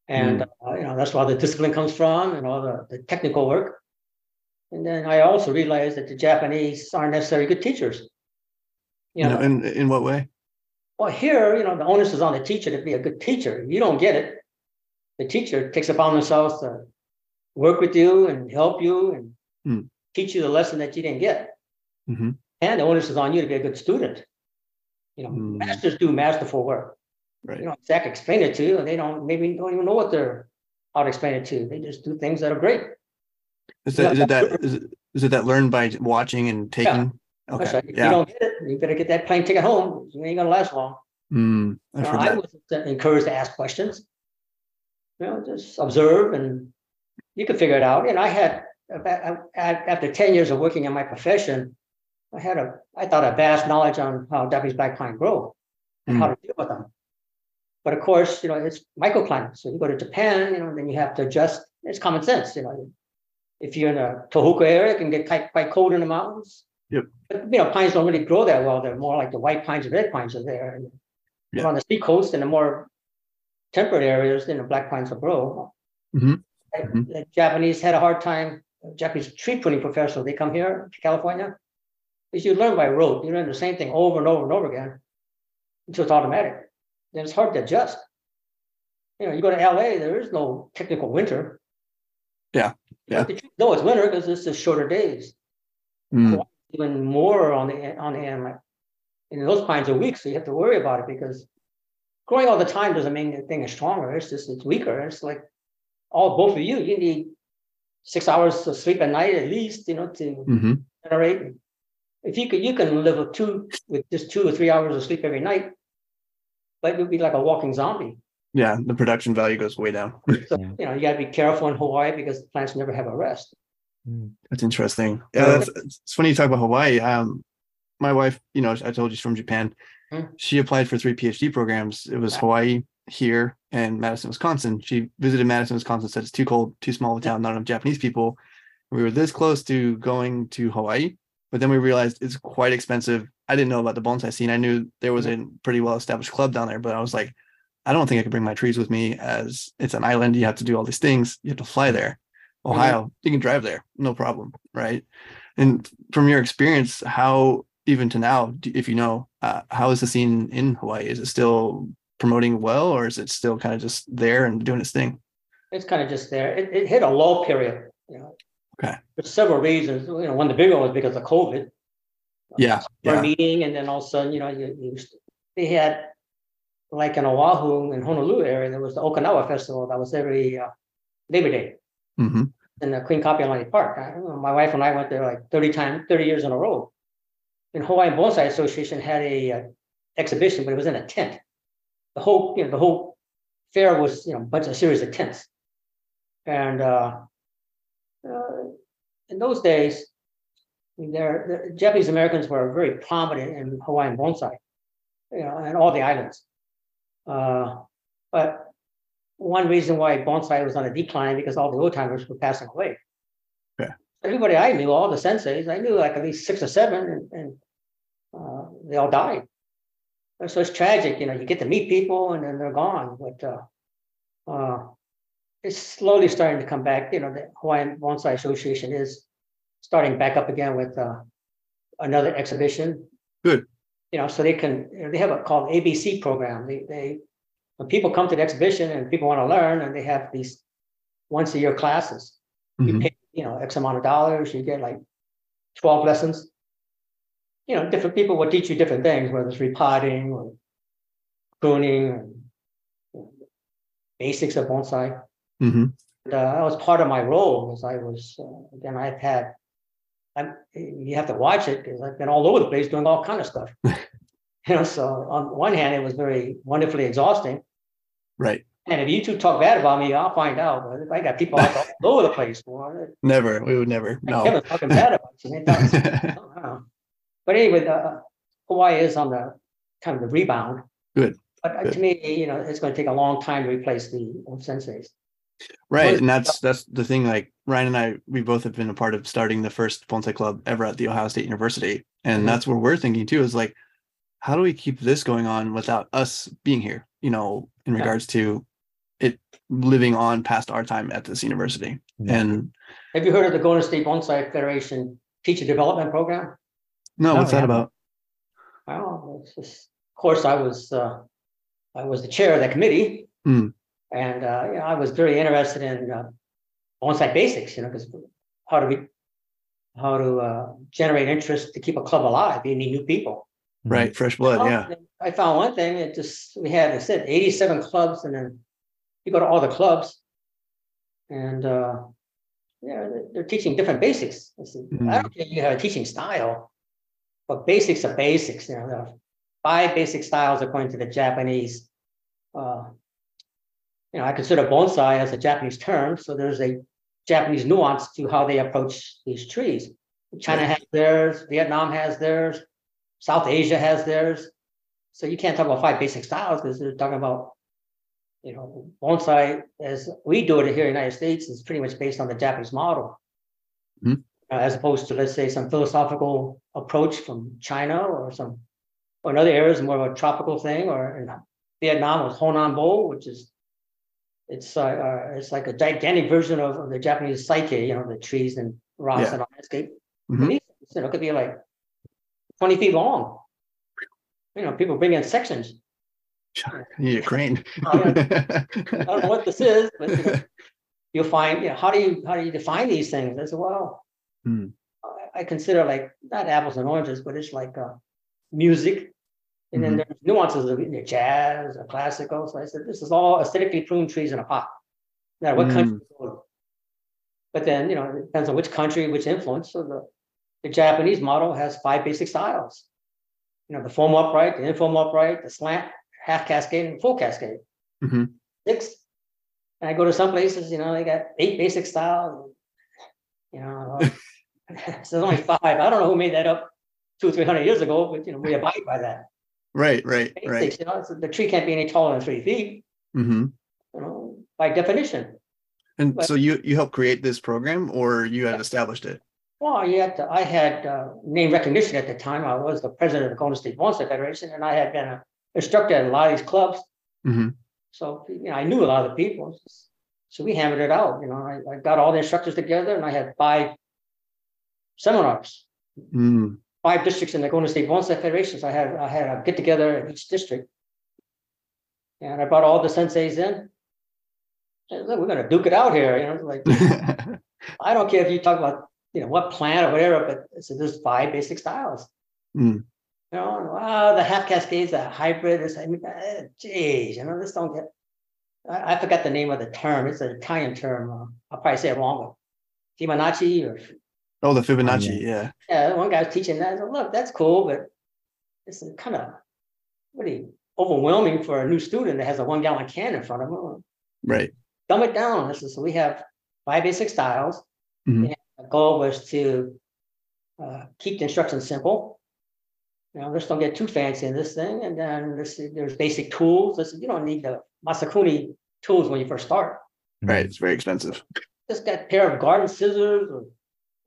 And uh, you know, that's where the discipline comes from and all the, the technical work. And then I also realized that the Japanese aren't necessarily good teachers. You know, in in what way? well, here, you know, the onus is on the teacher to be a good teacher. If you don't get it, the teacher takes upon themselves to work with you and help you and Hmm. teach you the lesson that you didn't get. Mhm. And the onus is on you to be a good student. You know, Hmm. masters do masterful work. Right. You know, Zach explained it to you, and they don't maybe don't even know what they're how to explain it to you. They just do things that are great. Is that is it that is it, is it that learned by watching and taking? That's Okay. right. If you don't get it, you better get that plane ticket home. You ain't gonna last long. Mm, I've You know, I was encouraged to ask questions. You know, just observe and you can figure it out. And I had, about- after 10 years of working in my profession, I had a, I thought a vast knowledge on how Japanese black pine grow and how to deal with them. But of course, you know, it's microclimate. So you go to Japan, you know, then you have to adjust. It's common sense, you know. If you're in a Tohoku area, it can get quite, quite cold in the mountains. Yep. But, you know, pines don't really grow that well. They're more like the white pines and red pines are there. And Yeah. on the sea coast and the more temperate areas, then the black pines will grow. Mhm. Uh, Mhm. The Japanese had a hard time, Japanese tree pruning professionals, they come here to California. Is you learn by rote, you learn the same thing over and over and over again until it's automatic. Then it's hard to adjust. you know, you go to LA, there is no technical winter. Yeah, yeah. Know it's winter because it's just shorter days. Mm, Even more on the on the end, like and those pines are weak, so you have to worry about it because growing all the time doesn't mean the thing is stronger. It's just it's weaker. It's like all both of you, you need six hours of sleep at night at least, you know, to mhm. generate. If you could, you can live with two with just two or three hours of sleep every night, but you'll be like a walking zombie. Yeah, the production value goes way down. So Yeah. you know you got to be careful in Hawaii because the plants never have a rest. Mm. That's interesting. Yeah, that's, it's funny you talk about Hawaii. Um, my wife, you know, I told you she's from Japan. Hmm. She applied for three PhD programs. It was Hawaii, here, and Madison, Wisconsin. She visited Madison, Wisconsin, said it's too cold, too small of a town, not enough Japanese people. We were this close to going to Hawaii, but then we realized it's quite expensive. I didn't know about the bonsai scene. I knew there was a pretty well established club down there, but I was like, I don't think I could bring my trees with me as it's an island. You have to do all these things. You have to fly there. Ohio, you can drive there, no problem, right? And from your experience, how even to now, if you know, uh, how is the scene in Hawaii? Is it still promoting well, or is it still kind of just there and doing its thing? It's kind of just there. It, it hit a low period. You know, Okay. for several reasons. You know, one of the big one was because of COVID. Yeah, for a meeting, and then all of a sudden, you know, you, you they had like in Oahu and Honolulu area, there was the Okinawa Festival that was every uh, Labor Day hmm in the Queen Kapiolani Park. I, my wife and I went there like 30 times, 30 years in a row. And Hawaiian Bonsai Association had a uh, exhibition, but it was in a tent. The whole, you know, the whole fair was, you know, a bunch of series of tents. And uh, uh, in those days, there, the Japanese Americans were very prominent in Hawaiian bonsai, you know, and all the islands. Uh, but one reason why bonsai was on a decline because all the old timers were passing away. Yeah. Everybody I knew, all the senseis, I knew like at least six or seven, and, and uh, they all died. And so it's tragic, you know. You get to meet people and then they're gone, but uh, uh, it's slowly starting to come back. You know, the Hawaiian Bonsai Association is starting back up again with uh, another exhibition. Good. You know, so they can you know, they have a called ABC program. They they when people come to the exhibition and people want to learn, and they have these once a year classes. You Mhm. pay you know X amount of dollars, you get like twelve lessons. You know, different people will teach you different things, whether it's repotting or pruning or you know, basics of bonsai. Mhm. And, uh, that was part of my role as I was, uh, again, I've had, I'm, you have to watch it because I've been all over the place doing all kind of stuff. You know, so on one hand, it was very wonderfully exhausting. right. And if you two talk bad about me, I'll find out. But if I got people all over the place, well, Never. We would never. No. Kevin's talking bad about you. But anyway, uh, Hawaii is on the kind of the rebound. Good, But uh, good. to me, you know, it's going to take a long time to replace the old senseis. Right. And that's that's the thing. Like Ryan and I, we both have been a part of starting the first bonsai club ever at the Ohio State University. And Mhm. that's where we're thinking too, is like, how do we keep this going on without us being here, you know, in Yeah. regards to it living on past our time at this university. Yeah. And Have you heard of the Golden State Bonsai Federation Teacher Development Program? no, No, what's that yeah. about? Well, just, of course, I was, uh, I was the chair of that committee. Hmm. And, uh, you know, I was very interested in, uh, bonsai basics, you know, because how do we, how to, uh, generate interest to keep a club alive? You need new people. Right. Fresh blood. Well, Yeah. I found one thing, it just, we had, I said eighty-seven clubs and then you go to all the clubs. And, uh, yeah, they're, they're teaching different basics. I said, I don't think you have a teaching style. But basics are basics, you know, there are five basic styles according to the Japanese. Uh, you know, I consider bonsai as a Japanese term, so there's a Japanese nuance to how they approach these trees. China has theirs, Vietnam has theirs, South Asia has theirs. So you can't talk about five basic styles because they're talking about, you know, bonsai as we do it here in the United States is pretty much based on the Japanese model. Mhm. Uh, as opposed to, let's say, some philosophical approach from China or some, or in other areas, more of a tropical thing, or in Vietnam with Hon Non Bo, which is, it's, uh, uh, it's like a gigantic version of, of the Japanese psyche, you know, the trees and rocks Yeah. and landscape. Mhm. These, You know, it could be like twenty feet long. You know, people bring in sections. You need a crane. Oh, I don't know what this is, but you know, you'll find, you know, how do you, how do you define these things? I said, well, Hmm. I, I consider like, not apples and oranges, but it's like, uh, music. And then Mhm. there's nuances of know, jazz or classical. So I said, this is all aesthetically pruned trees in a pot. No matter what country. you go to. But then, you know, it depends on which country, which influence. So the, the Japanese model has five basic styles. You know, the formal upright, the informal upright, the slant, half cascade, and full cascade. Mhm. Six. And I go to some places, you know, they got eight basic styles. You know, so there's only five. I don't know who made that up two, or three hundred years ago, but you know, we abide by that. Right, right, right. You know, so the tree can't be any taller than three feet, hmm you know, by definition. And But- so you you helped create this program, or you had established it? Well, yet I had uh, name recognition at the time. I was the president of the Golden State Bonsai Federation, and I had been an instructor at a lot of these clubs. Mhm. So you know, I knew a lot of the people. So we hammered it out. You know, I, I got all the instructors together, and I had five seminars, Mm, five districts in the Golden State Bonsai Federation. So I had I had a get together in each district, and I brought all the senseis in. And look, we're gonna duke it out here. You know, like I don't care if you talk about, you know, what plant or whatever, but so there's five basic styles. Mm. You know, wow, the half cascades, the hybrid, is, I mean, uh, geez, you know, this don't get. I, I forgot the name of the term. It's an Italian term. Uh, I'll probably say it wrong. But Fibonacci or oh, the Fibonacci, yeah. yeah. yeah, one guy was teaching that. I said, Look, that's cool, but it's kind of pretty overwhelming for a new student that has a one gallon can in front of him. Right. Dumb it down. This is so we have five basic styles. Mhm. And the goal was to uh, keep the instructions simple. You know, just don't get too fancy in this thing. And then there's, there's basic tools. This, you don't need the Masakuni tools when you first start. Right. It's very expensive. Just got a pair of garden scissors or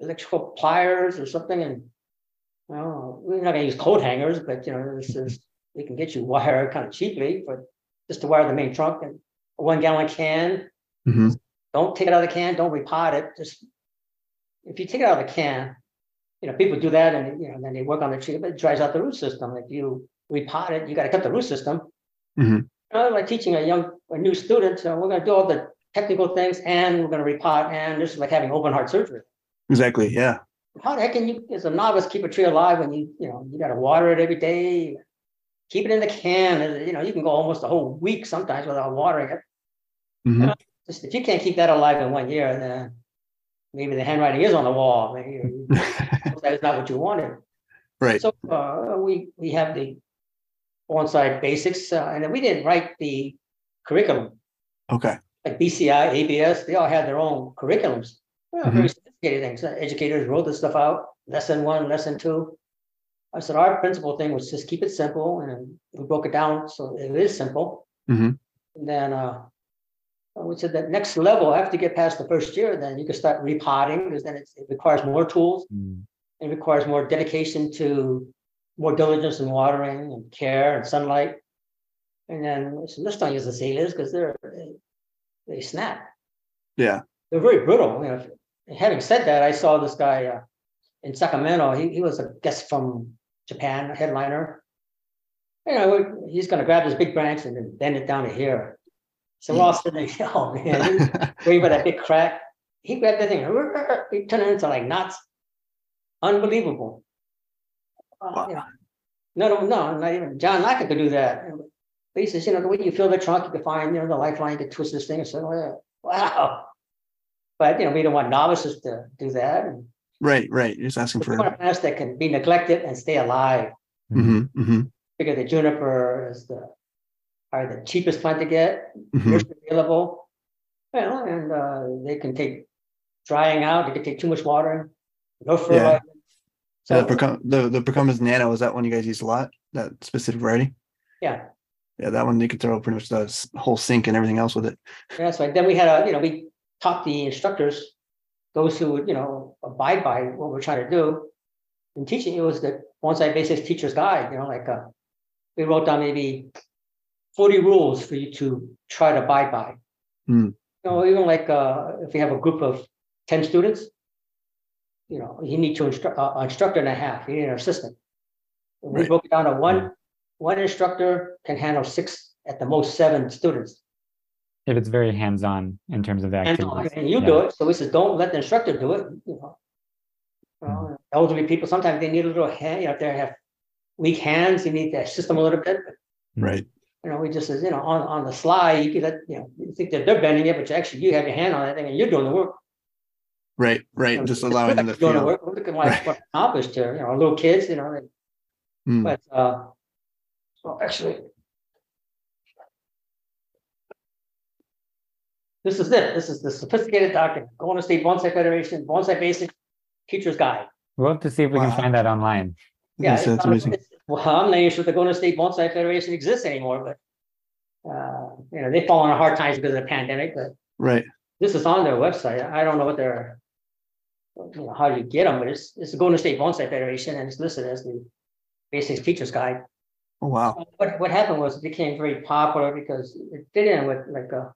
electrical pliers or something. And know, we're not gonna use coat hangers, but you know, this is we can get you wire kind of cheaply, but just to wire the main trunk and a one gallon can. Mhm. Don't take it out of the can, don't repot it. Just if you take it out of the can, you know, people do that and you know, then they work on the tree, but it dries out the root system. If you repot it, you got to cut the root system. Mhm. You know, like teaching a young, a new student, so we're gonna do all the technical things and we're gonna repot, and this is like having open heart surgery. Exactly. Yeah. How the heck can you, as a novice, keep a tree alive when you, you know, you gotta water it every day? Keep it in the can, you know, you can go almost a whole week sometimes without watering it. Mhm. Just if you can't keep that alive in one year, then maybe the handwriting is on the wall. Maybe that is not what you wanted. right. So uh, we we have the on-site basics, uh, and then we didn't write the curriculum Okay. like BCI, ABS. They all had their own curriculums. Well, Mm-hmm. Very sophisticated things. Educators wrote this stuff out. Lesson one, lesson two. I said our principal thing was just keep it simple, and we broke it down so it is simple. Mhm. And then uh, we said that next level, after you get past the first year, then you can start repotting because then it's, it requires more tools. Mm. It requires more dedication to more diligence in watering and care and sunlight. And then so let's not use the sailors because they're they, they snap. Yeah. They're very brittle. You know, having said that, I saw this guy uh, in Sacramento. He, he was a guest from Japan, a headliner. You know, he's going to grab this big branch and then bend it down to here. So we're all sitting there, oh man, he's waiting for that big crack. He grabbed that thing, he turned it into like knots. Unbelievable. Uh, Wow. you know, no, no, no, not even John Lockett could do that. But he says, you know, the way you feel the trunk, you can find, you know, the lifeline, you can twist this thing and say, oh, yeah, wow. But, you know, we don't want novices to do that. And Right. Right. You're just asking we for. plants that can be neglected and stay alive. hmm hmm Figure the juniper is the, are the cheapest plant to get, hmm first available. Well, and uh, they can take drying out, they can take too much water, no fertilizer. So So, the Percum- the the Nana is that one you guys use a lot? That specific variety? yeah, Yeah, that one you could throw pretty much the whole sink and everything else with it. that's right. Then we had a, you know, we taught the instructors, those who would, you know, abide by what we're trying to do. In teaching, it was the bonsai basics teacher's guide, you know, like uh, we wrote down maybe 40 rules for you to try to abide by. Hmm. You know, even like uh, if you have a group of 10 students, you know, you need to instruct uh, an instructor and a half, you need an assistant. We broke it down to one, one instructor can handle six at the most seven students. If it's very hands-on in terms of the And, activities. and you yeah. do it, so we said, don't let the instructor do it, you know. Well, elderly people, sometimes they need a little hand, you know, if they have weak hands, you need to assist them a little bit. Mm. Right. You know, we just says, you know, on, on the slide, you could, let you know, you think that they're bending it, but you actually, you have your hand on that thing and you're doing the work. Right. Right. Just It's allowing good them to that you're doing the work. Look at what Right. what accomplished here, you know, little kids, you know, they- Mm, but, uh. Well, actually. This is it. This is the sophisticated document, Golden State Bonsai Federation, Bonsai Basic Teacher's Guide. We'll have to see if we can find that online. Yeah, Yes, it's that's amazing. Well, I'm not even sure the Golden State Bonsai Federation exists anymore, but. Uh, you know, they've fallen on hard times because of the pandemic, but Right. this is on their website. I don't know what they're. You know, how do you get them, but it's, it's the Golden State Bonsai Federation and it's listed as the Basics Teacher's Guide. Oh, wow. What, what happened was it became very popular because it fit in with like, uh,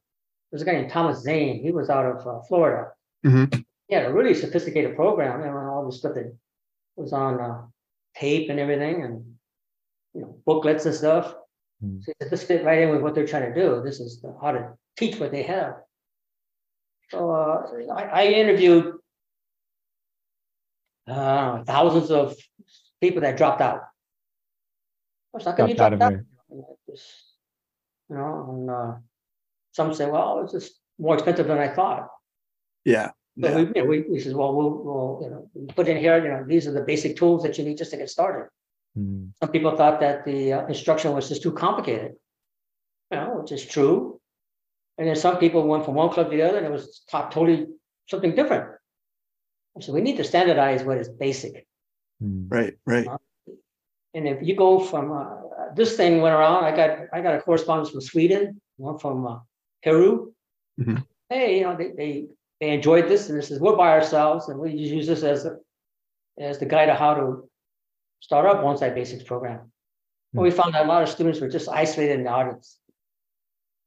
there's a guy named Thomas Zane, he was out of uh, Florida. Mhm. He had a really sophisticated program, you know, and all the stuff that was on, uh, tape and everything and, you know, booklets and stuff. Hmm. So this fit right in with what they're trying to do. This is the- how to teach what they have. So, uh, I, I interviewed uh, thousands of people that dropped out. What's not gonna be Dropped out out? where? you know, just, You know, and uh, some say, well, it's just more expensive than I thought. Yeah. But Yeah. we, you know, we, we says, well, we'll, we'll, you know, we put in here, you know, these are the basic tools that you need just to get started. Mm. Some people thought that the uh, instruction was just too complicated. You know, which is true. And then some people went from one club to the other and it was taught totally something different. So we need to standardize what is basic. Mm. Right. Right. And if you go from, uh, this thing went around, I got, I got a correspondence from Sweden, one from uh, Peru. Mhm. Hey, you know, they, they, they enjoyed this and this is, we're by ourselves and we just use this as, a as the guide of how to start up bonsai basics program. But we found that a lot of students were just isolated in the audience.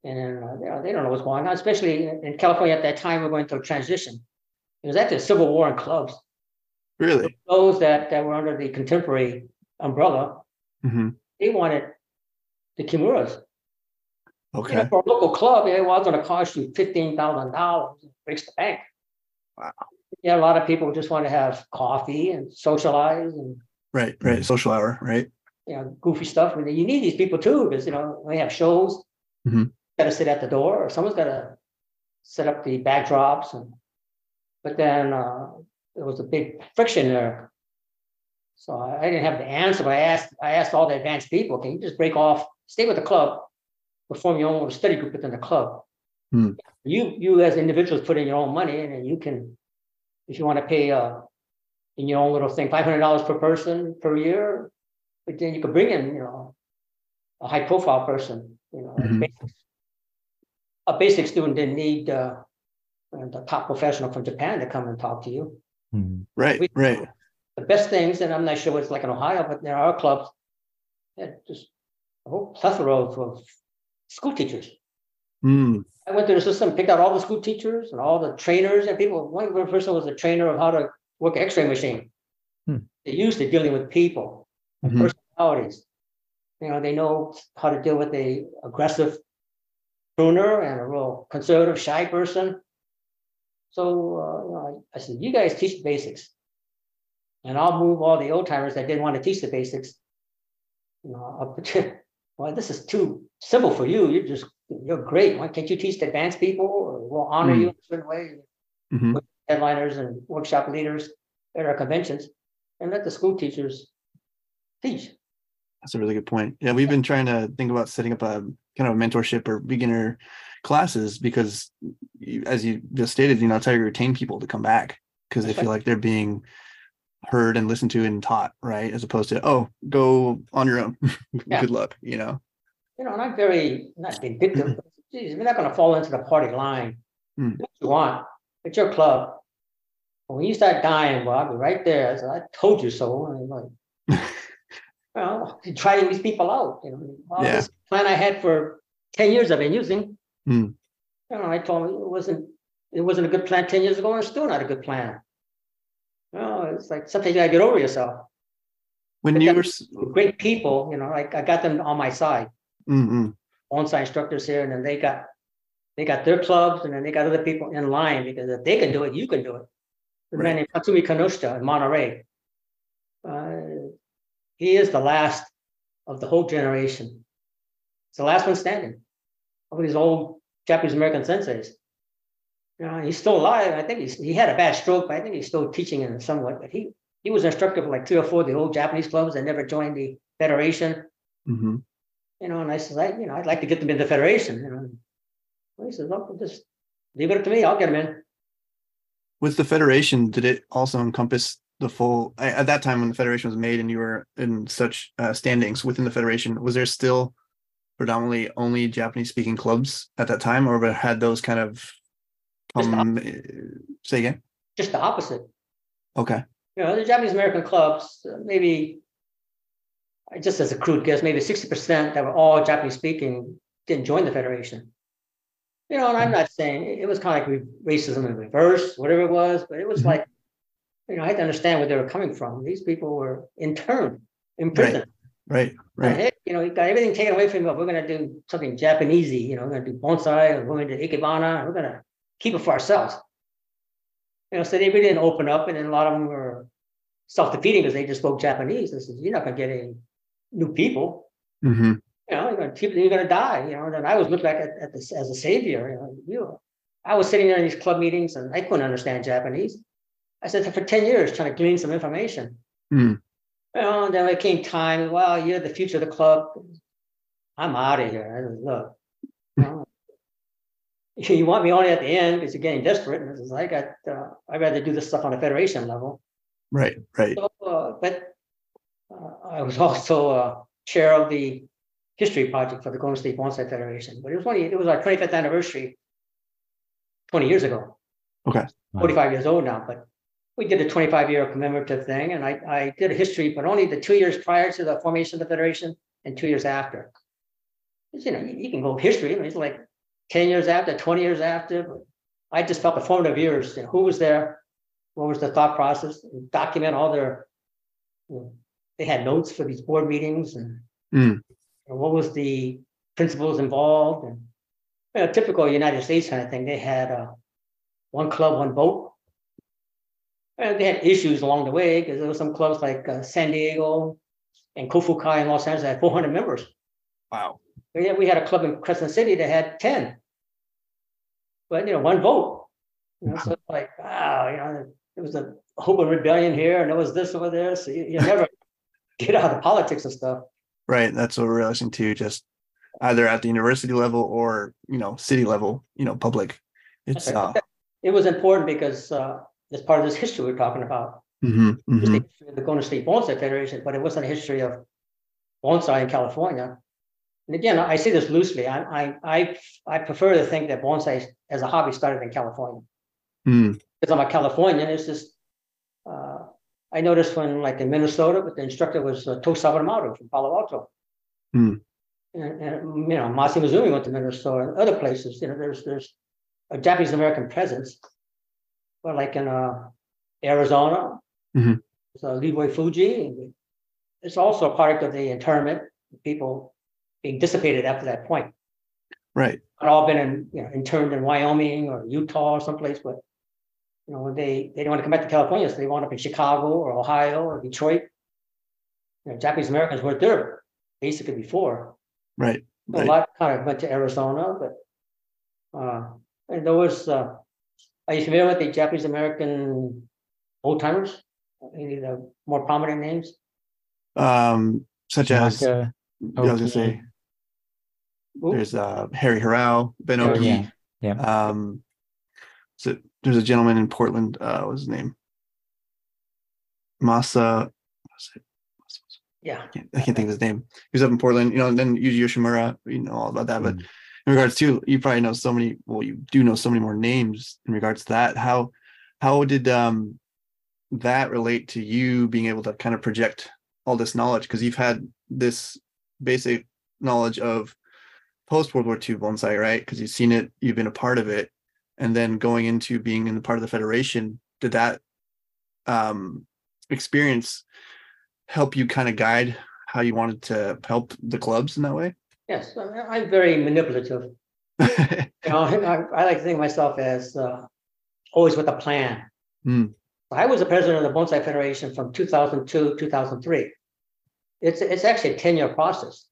And, uh, you know, they don't know what's going on, especially in in California at that time, we're going through a transition. It was actually a civil war in clubs Really. those that, that were under the contemporary umbrella, hmm they wanted the Kimuras. You know, Okay. For a local club, it was gonna cost you fifteen thousand dollars, breaks the bank. Wow. Yeah, a lot of people just want to have coffee and socialize and, Right. Right. Social hour. Right. you know, goofy stuff. I mean, you need these people too, because, you know, they have shows. Mhm. Gotta sit at the door, or someone's gotta set up the backdrops and, but then, uh, there was a big friction there. So I, I didn't have the answer, but I asked, I asked all the advanced people, can you just break off, stay with the club? But form your own study group within the club. Hmm. You, you as individuals put in your own money and you can, if you want to pay, uh, in your own little thing, five hundred dollars per person per year, but then you could bring in, you know, a high profile person, you know. Mhm. basic- A basic student didn't need, uh, the top professional from Japan to come and talk to you. Mm. Right. We- Right. The best things, and I'm not sure what it's like in Ohio, but there are clubs. that just a whole plethora of, of school teachers. Mm. I went through the system, picked out all the school teachers and all the trainers and people. One person was a trainer of how to work an X-ray machine. Hmm. They're used to dealing with people and Mhm. personalities. You know, they know how to deal with a aggressive pruner and a real conservative, shy person. So uh, you know, I, I said, you guys teach the basics. And I'll move all the old timers that didn't want to teach the basics. You know, up to, well, this is too simple for you. You're just, you're great. Why can't you teach the advanced people we'll honor Hmm. you in a certain way? Mhm. Headliners and workshop leaders at our conventions and let the school teachers teach. That's a really good point. Yeah, we've been trying to think about setting up a kind of a mentorship or beginner classes because, you, as you just stated, you know, it's how you retain people to come back because they feel like they're being heard and listened to and taught, right? As opposed to, oh, go on your own. Yeah. Good luck, you know. You know, and I'm very, not vindictive, but geez, we're not gonna fall into the party line. Do what you want, it's your club. When you start dying, well, I'll be right there. I said, I told you so. And I'm like, well, you try these people out, you know. Well, Yeah. This plan I had for ten years I've been using. Hmm. You know, I told him it wasn't, it wasn't a good plan ten years ago, and it's still not a good plan. No, it's like sometimes you gotta get over yourself. When But you were, Great people, you know, like I got them on my side. Mm, mm. bonsai instructors here, and then they got, they got their clubs, and then they got other people in line, because if they can do it, you can do it. The man named Tatsumi Kinoshita in Monterey. Uh, He is the last of the whole generation. It's the last one standing. Of these old Japanese American senseis. You know, he's still alive. I think he's, he had a bad stroke, but I think he's still teaching in somewhat, but he, he was instructor for like three or four of the old Japanese clubs that never joined the federation. hmm You know, and I says, I, you know, I'd like to get them in the federation, you know. Well, He says, well, just leave it up to me, I'll get them in. With the federation, did it also encompass the full at that time when the federation was made and you were in such uh, standings within the federation? Was there still predominantly only Japanese speaking clubs at that time, or had those kind of come? uh, say again. Just the opposite. Okay. You know, the Japanese American clubs, uh, maybe, just as a crude guess, maybe sixty percent that were all Japanese speaking didn't join the federation. You know, and I'm not saying it was kind of like racism in reverse, whatever it was, but it was Mhm. like, you know, I had to understand where they were coming from. These people were interned, imprisoned. Right. Right. Hey, you know, you got everything taken away from you. We're gonna do something Japanesey, you know, we're gonna do bonsai, we're gonna do ikebana, we're gonna keep it for ourselves. You know, so they really didn't open up, and then a lot of them were self-defeating because they just spoke Japanese. This is, you're not gonna get any new people. hmm You know, you're gonna keep, you're gonna die. You know, and then I was looked like at, at this as a savior. You know, you. I was sitting there in these club meetings and I couldn't understand Japanese. I said for ten years trying to glean some information. Hmm. You know, and then it came time. Well, you're the future of the club. I'm out of here. I said, look. you know, You want me only at the end because you're getting desperate. And I says, I got, uh, I'd rather do this stuff on a federation level. Right. Right. So, uh, but uh, I was also uh, chair of the history project for the Golden State Bonsai Federation, but it was only, it was our 25th anniversary 20 years ago. Okay. 45 years old now, but we did a 25 year commemorative thing and I, I did a history, but only the two years prior to the formation of the Federation and two years after. You know, you, you can go history, I mean, it's like 10 years after, 20 years after, I just felt the formative years, you know, who was there? What was the thought process? Document all their, you know, they had notes for these board meetings and Mm. and what was the principles involved and you know, typical United States kind of thing. They had uh, one club, one vote. And they had issues along the way because there were some clubs like uh, San Diego and Kofukai in Los Angeles that had 400 members. Wow. But yet we had a club in Crescent City that had 10. But you know, one vote. You know, so it's like, wow, you know, there was a open rebellion here, and there was this over there. So you, you never get out of politics and stuff. Right. That's what we're realizing too. Just either at the university level or you know city level. You know, public. It's uh. It was important because uh, it's part of this history we're talking about. mhm, It was mhm. the the Golden State Bonsai Federation, but it wasn't a history of bonsai in California. And again, I say this loosely. I I I, I prefer to think that bonsai as a hobby started in California. Mm, Because I'm a Californian, it's just uh, I noticed when like in Minnesota, but the instructor was uh, To Sawamaru from Palo Alto. Hmm. And, and you know, Masi Mizumi went to Minnesota and other places. You know, there's there's a Japanese American presence, but like in uh, Arizona, Mhm. so Leroy Fuji. It's also a product of the internment, people being dissipated after that point. right. Not all been in, you know, interned in Wyoming or Utah or someplace, but you know, they, they don't want to come back to California, so they wound up in Chicago or Ohio or Detroit. You know, Japanese Americans weren't there basically before. Right. A lot kind of went to Arizona, but uh, and there was, uh, are you familiar with the Japanese American old timers? Any of the more prominent names? Um, such as I was gonna say Ooh, there's uh Harry Hirao, Ben Oh, yeah. Yeah. Um, so there's a gentleman in Portland. Uh, what's his name? Masa. what's it? Yeah, I can't, I can't think of his name. He was up in Portland, you know, and then Yuji Yoshimura, you know all about that. But Mm. in regards to, you probably know so many. Well, you do know so many more names in regards to that. How how did um that relate to you being able to kind of project all this knowledge? Because you've had this basic knowledge of post World War II bonsai, right? Because you've seen it, you've been a part of it, and then going into being in the part of the federation, did that um experience help you kind of guide how you wanted to help the clubs in that way? Yes, I'm very manipulative. You know, I, I like to think of myself as uh, always with a plan. Hmm. I was the president of the Bonsai Federation from 2002, 2003. It's it's actually a 10 year process.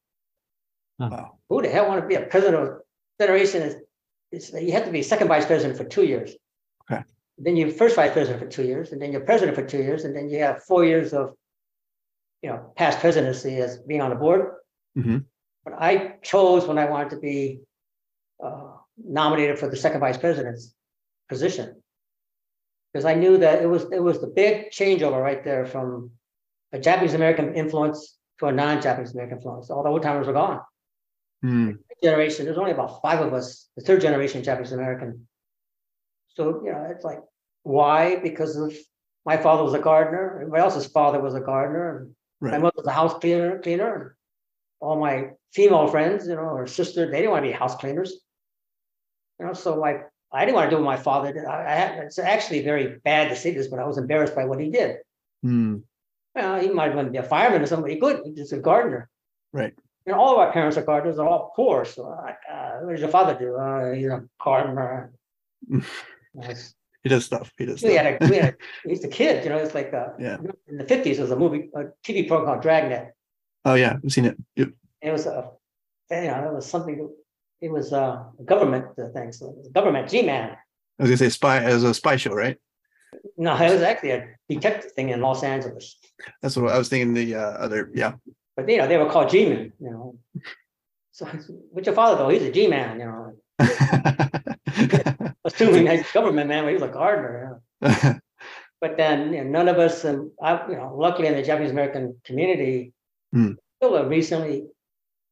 Wow. Who the hell want to be a president of federation? Is, is you have to be second vice president for two years. Okay. Then you're first vice president for two years, and then you're president for two years, and then you have four years of, you know, past presidency as being on the board. Mhm. But I chose when I wanted to be uh, nominated for the second vice president's position. Because I knew that it was it was the big changeover right there from a Japanese American influence to a non-Japanese American influence. All the old timers were gone Hmm. generation, there's only about five of us, the third generation Japanese American. So, you know, it's like, why? Because of my father was a gardener, everybody else's father was a gardener, and my mother was a house cleaner, cleaner. All my female friends, you know, or sister, they didn't want to be house cleaners. You know, so like, I didn't want to do what my father did. I, I it's actually very bad to say this, but I was embarrassed by what he did. Hmm. Well, he might want to be a fireman or somebody good, he's just a gardener. Right. And all of our parents are gardeners, they're all poor, so uh, what does your father do? Uh, he's a gardener. Nice. He does stuff. He does We stuff. had a, we had, a- he's a kid, you know, it's like, uh, Yeah. in the fifties, there was a movie, a TV program called Dragnet. Oh yeah, I've seen it. Yep. It was a, you know, it was something, it was uh, a government uh, thing, so it was a government G-Man. I was gonna say spy as a spy show, right? No, it was actually a detective thing in Los Angeles. That's what I was thinking. The uh, other, yeah. But you know, they were called G-men, you know. So what's your father though? He's a G-man, you know. Assuming he's government man, but he was a gardener. you know. But then you know, none of us, and I, you know, luckily in the Japanese American community, Hmm. still a recently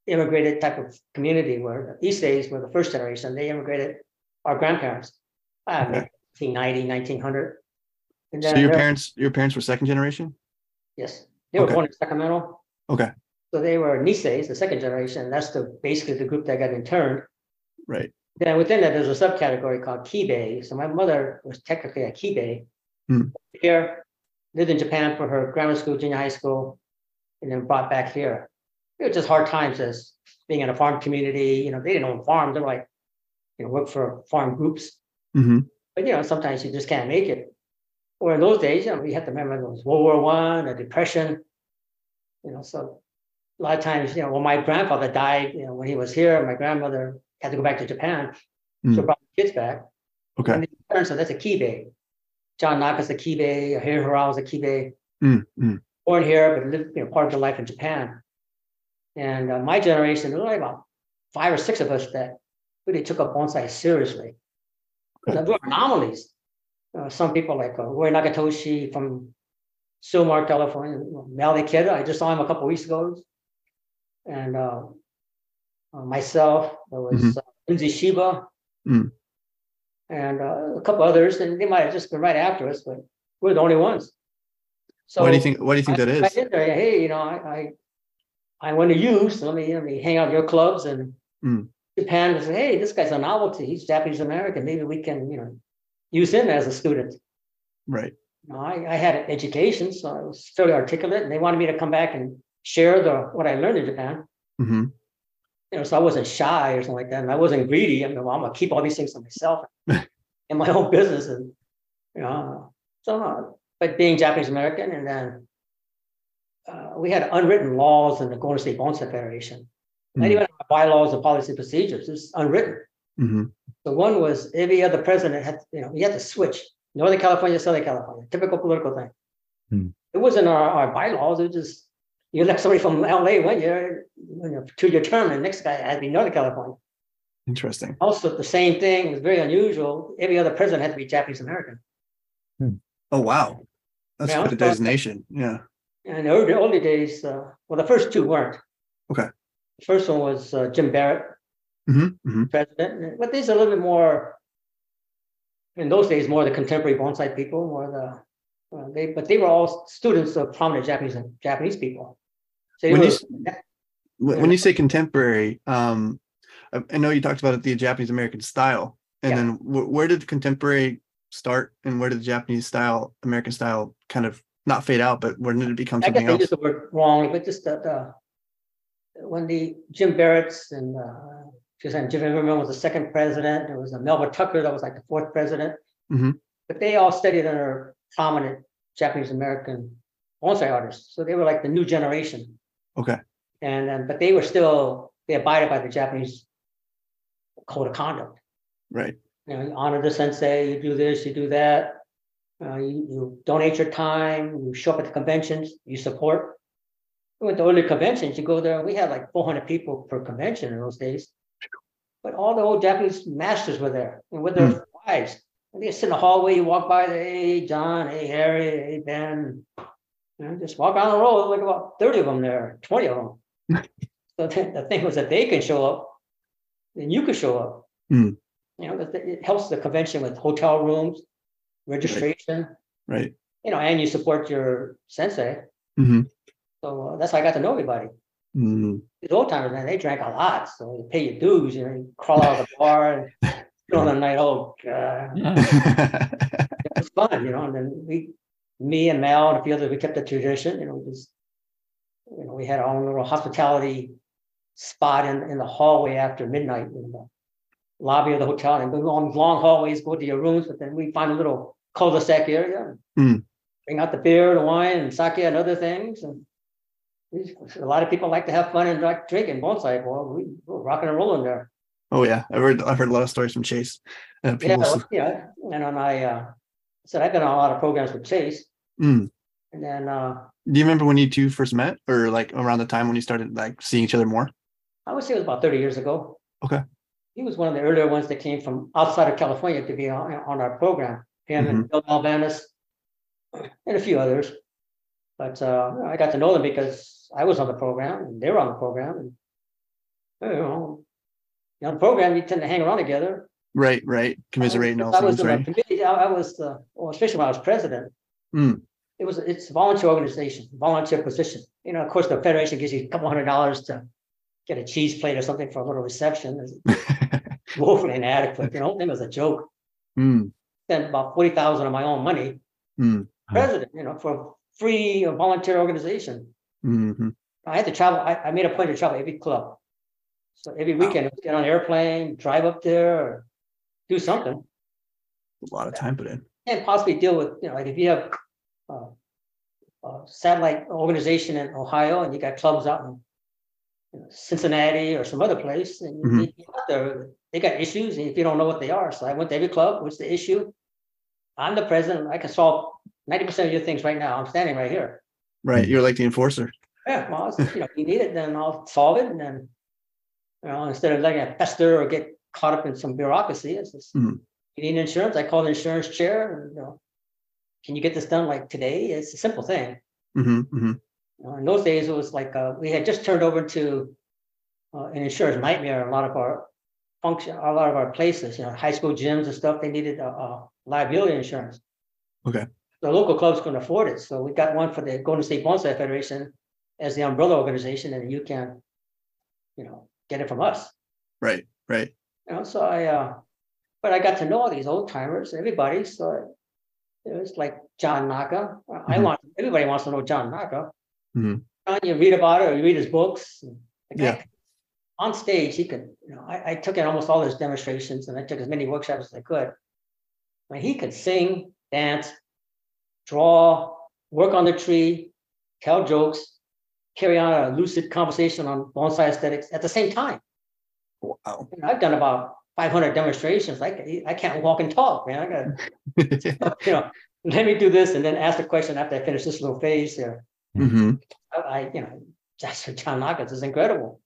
immigrated type of community where the Isseis were the first generation. They immigrated our grandparents, uh, Okay. 1990, 1900. And so your parents, your parents were second generation. Yes, they were Okay. born in Sacramento. Okay. So they were Niseis, the second generation. That's the basically the group that got interned. Right. Then within that, there's a subcategory called Kibei. So my mother was technically a Kibei. Hmm. Here, lived in Japan for her grammar school, junior high school, and then brought back here. It was just hard times as being in a farm community. You know, they didn't own farms. They're like, you know, work for farm groups. hmm But you know, sometimes you just can't make it. Or in those days, you know, we had to remember was World War One, a depression. You know, so a lot of times, you know, when my grandfather died, you know, when he was here, my grandmother had to go back to Japan. So Mm. brought the kids back. Okay. And parents, so that's a Kibei. John Naka's a Kibei, Harry Hirao was a Kibe, Mm, mm. born here, but lived, you know, part of their life in Japan. And uh, my generation, there were only about five or six of us that really took up bonsai seriously. Okay. There were anomalies. Uh, some people like uh, Roy Nagatoshi from Sylmar, California, Mel Ikeda, I just saw him a couple weeks ago. And uh, uh, myself, there was Mhm. uh, Lindsay Shiba. Mm. And uh, a couple others, and they might have just been right after us, but we're the only ones. So why do you think? Why do you think that I, I is? did there, hey, you know, I, I, I went to you, so let me, let me hang out at your clubs and Mm. Japan was, hey, this guy's a novelty. He's Japanese American. Maybe we can, you know, use him as a student. Right. You know, I, I had an education, so I was fairly articulate, and they wanted me to come back and share the what I learned in Japan. hmm You know, so I wasn't shy or something like that, and I wasn't greedy. I mean, well, I'm gonna keep all these things to myself in my own business, and you know, so. uh, But being Japanese American, and then uh, we had unwritten laws in the Golden State Bonsai Federation. Not Mm. even our bylaws and policy procedures. It's unwritten. hmm So one was every other president had, you know, you had to switch Northern California, Southern California, typical political thing. Hmm. It wasn't our, our bylaws. It was just you elect somebody from LA one year, you know, two year term, and the next guy had to be Northern California. Interesting. Also, the same thing was very unusual. Every other president had to be Japanese American. Oh wow, that's Yeah, quite a designation. Yeah. And in the early, early days, uh, well, the first two weren't. Okay. The first one was uh, Jim Barrett, hmm hmm president, but these are a little bit more. In those days, more the contemporary bonsai people, more the uh, they, but they were all students of prominent Japanese Japanese people. So When you were- s- When, when you say contemporary, um, I, I know you talked about it, the Japanese American style, and Yeah. then wh- where did the contemporary start, and where did the Japanese style, American style, kind of not fade out, but when did it become something I guess they else? used the word wrong, but just the when the Jim Barrett's and, uh, just, and Jim Zimmerman was the second president, there was a Melba Tucker that was like the fourth president. Mhm. But they all studied under prominent Japanese American bonsai artists, so they were like the new generation. Okay. And, then but they were still, they abided by the Japanese code of conduct. Right. You know, you honor the sensei, you do this, you do that. Uh, you, you donate your time, you show up at the conventions, you support. We went to early conventions, you go there, we had like four hundred people per convention in those days. But all the old Japanese masters were there and with their wives. And they sit in the hallway, you walk by, hey, John, hey, Harry, hey, Ben. Know, just walk down the road, like about thirty of them there, twenty of them. So the, thing was that they can show up, then you could show up. Hmm. You know, it, it helps the convention with hotel rooms, registration, Right. you know, and you support your sensei. hmm So uh, that's how I got to know everybody. Mm These old timers, man, they drank a lot, so you pay your dues. You know, you crawl out of the bar and go on the night. Oh, God, it was fun, you know. And then we, me and Mel and a few others, we kept the tradition. You know, we just, you know, we had our own little hospitality spot in in the hallway after midnight in the lobby of the hotel, and we go on long hallways, go to your rooms, but then we find a little cul-de-sac area. Mm. Bring out the beer, the wine, and sake and other things, and we- a lot of people like to have fun and like drinking bonsai. Well, we we're rocking and rolling there. Oh yeah, I've heard I've heard a lot of stories from Chase. Uh, Yeah, well, yeah, and then I uh, said I've been on a lot of programs with Chase, Mm. and then uh, Do you remember when you two first met, or like around the time when you started like seeing each other more? I would say it was about thirty years ago. Okay. He was one of the earlier ones that came from outside of California to be on, on our program. Him Mm-hmm. and Bill Valavanis and a few others. But uh, I got to know them because I was on the program and they were on the program. And you know, on the program you tend to hang around together. Right, right. Commiserating all was, I was things, right? committee. I, was the, well, especially when I was president. Mm. It was it's a volunteer organization, volunteer position. You know, of course, the federation gives you a couple hundred dollars to get a cheese plate or something for a little reception. It's woefully inadequate. You know, it was a joke. mm. Spent about forty thousand of my own money, Mm. president. You know, for free uh, volunteer organization. hmm I had to travel. I, I made a point to travel every club. So every weekend, get on an airplane, drive up there, or do something. A lot of time put in. and possibly deal with, you know, like if you have uh, a satellite organization in Ohio and you got clubs out in you know, Cincinnati or some other place, and you- Mhm. you out there, they got issues, and if you don't know what they are, so I went to every club, what's the issue? I'm the president, I can solve ninety percent of your things right now, I'm standing right here. Right. You're like the enforcer. Yeah, well, you know, you need it, then I'll solve it, and then, you know, instead of letting it fester or get caught up in some bureaucracy, it's just, Mhm. you need insurance, I call the insurance chair, and, you know, can you get this done like today? It's a simple thing. hmm hmm You know, in those days, it was like, uh, we had just turned over to uh, an insurance nightmare, a lot of our function, a lot of our places, you know, high school gyms and stuff, they needed a, a liability insurance. Okay. The local clubs couldn't afford it, so we got one for the Golden State Bonsai Federation as the umbrella organization, and you can, you know, get it from us. Right. Right. You know, so I, uh, but I got to know all these old timers, everybody, so it was like John Naka. I Mhm. want, everybody wants to know John Naka. Mhm. Uh, You read about it, or you read his books. and the guy Yeah. On stage, he could, you know, I, I took in almost all his demonstrations and I took as many workshops as I could. I mean, he could sing, dance, draw, work on the tree, tell jokes, carry on a lucid conversation on bonsai aesthetics at the same time. Wow. And I've done about five hundred demonstrations. I, I can't walk and talk, man. I got, you know, let me do this and then ask the question after I finish this little phase there. hmm I, I you know, that's what John Naka's is incredible.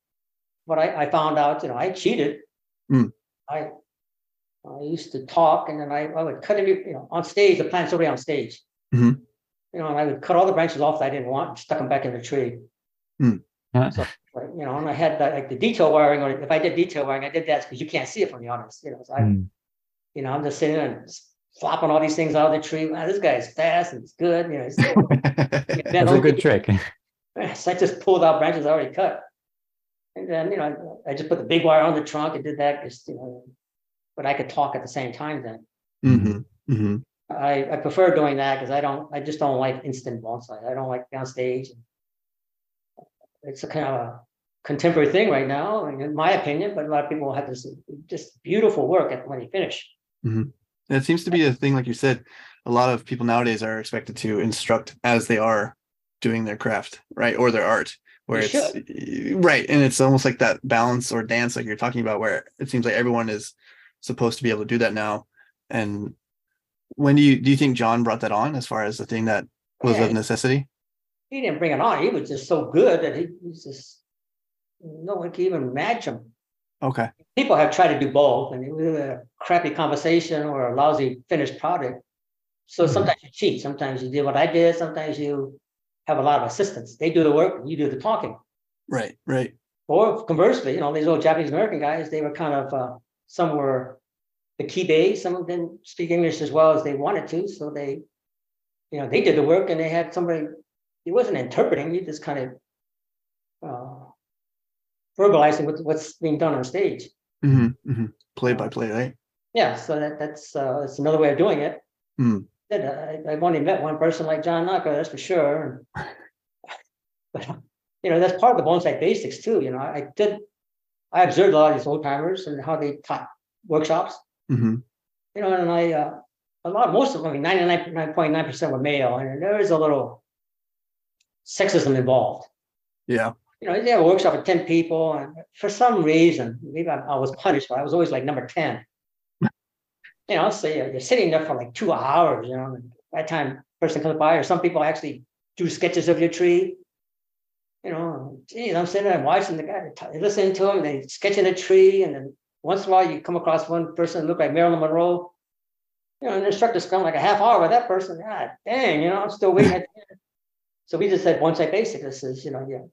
But I, I found out, you know, I cheated. Mm. I, I used to talk and then I, I would cut every, you know, on stage, the plant's already on stage. Mhm. You know, and I would cut all the branches off that I didn't want, and stuck them back in the tree. Yeah. So, like, you know, and I had that, like the detail wiring, or if I did detail wiring, I did that because you can't see it from the audience, you know, so I, Mm. you know, I'm just sitting there and just flopping all these things out of the tree. Wow, this guy's fast and it's good, you know. He's, That's a good trick. so I just pulled out branches I already cut. And then, you know, I just put the big wire on the trunk and did that because, you know, but I could talk at the same time then. hmm hmm I, I prefer doing that because I don't, I just don't like instant bonsai. I don't like on stage. It's a kind of a contemporary thing right now, in my opinion, but a lot of people have this just beautiful work at when you finish. Mm-hmm. And it seems to be a thing, like you said, a lot of people nowadays are expected to instruct as they are doing their craft, right? Or their art, where They it's right. And it's almost like that balance or dance, like you're talking about, where it seems like everyone is supposed to be able to do that now. And when do you do you think John brought that on as far as the thing that was Yeah. of necessity? He didn't bring it on. He was just so good that he was just no one can even match him. Okay. People have tried to do both, and it was a crappy conversation or a lousy finished product. So Mhm. sometimes you cheat. Sometimes you did what I did. Sometimes you have a lot of assistants. They do the work, you do the talking. Right. Right. Or conversely, you know, these old Japanese American guys, they were kind of uh, some were the Kibei, some of them speak English as well as they wanted to. So they, you know, they did the work and they had somebody, it wasn't interpreting, you just kind of uh, verbalizing what, what's being done on stage. hmm hmm Play by play, right? Yeah, so that, that's uh, that's another way of doing it. Mm. Uh, I, I've only met one person like John Naka, that's for sure. but you know, that's part of the bonsai basics too. You know, I did, I observed a lot of these old timers and how they taught workshops. Hmm You know, and I, uh, a lot, most of them, I mean, ninety nine point nine percent were male, and there is a little sexism involved. Yeah. You know, they have a workshop with ten people, and for some reason, maybe I, I was punished, but I was always like number ten. You know, so you're, you're sitting there for like two hours. You know, and by the time person comes by, or some people actually do sketches of your tree. You know, geez, I'm sitting there watching the guy, listening to him, they sketching a tree, and then once in a while you come across one person that look like Marilyn Monroe. You know, an the instructor spent like a half hour with that person. God dang, you know, I'm still waiting. At the end. So we just said bonsai basic. This is, you know, yeah,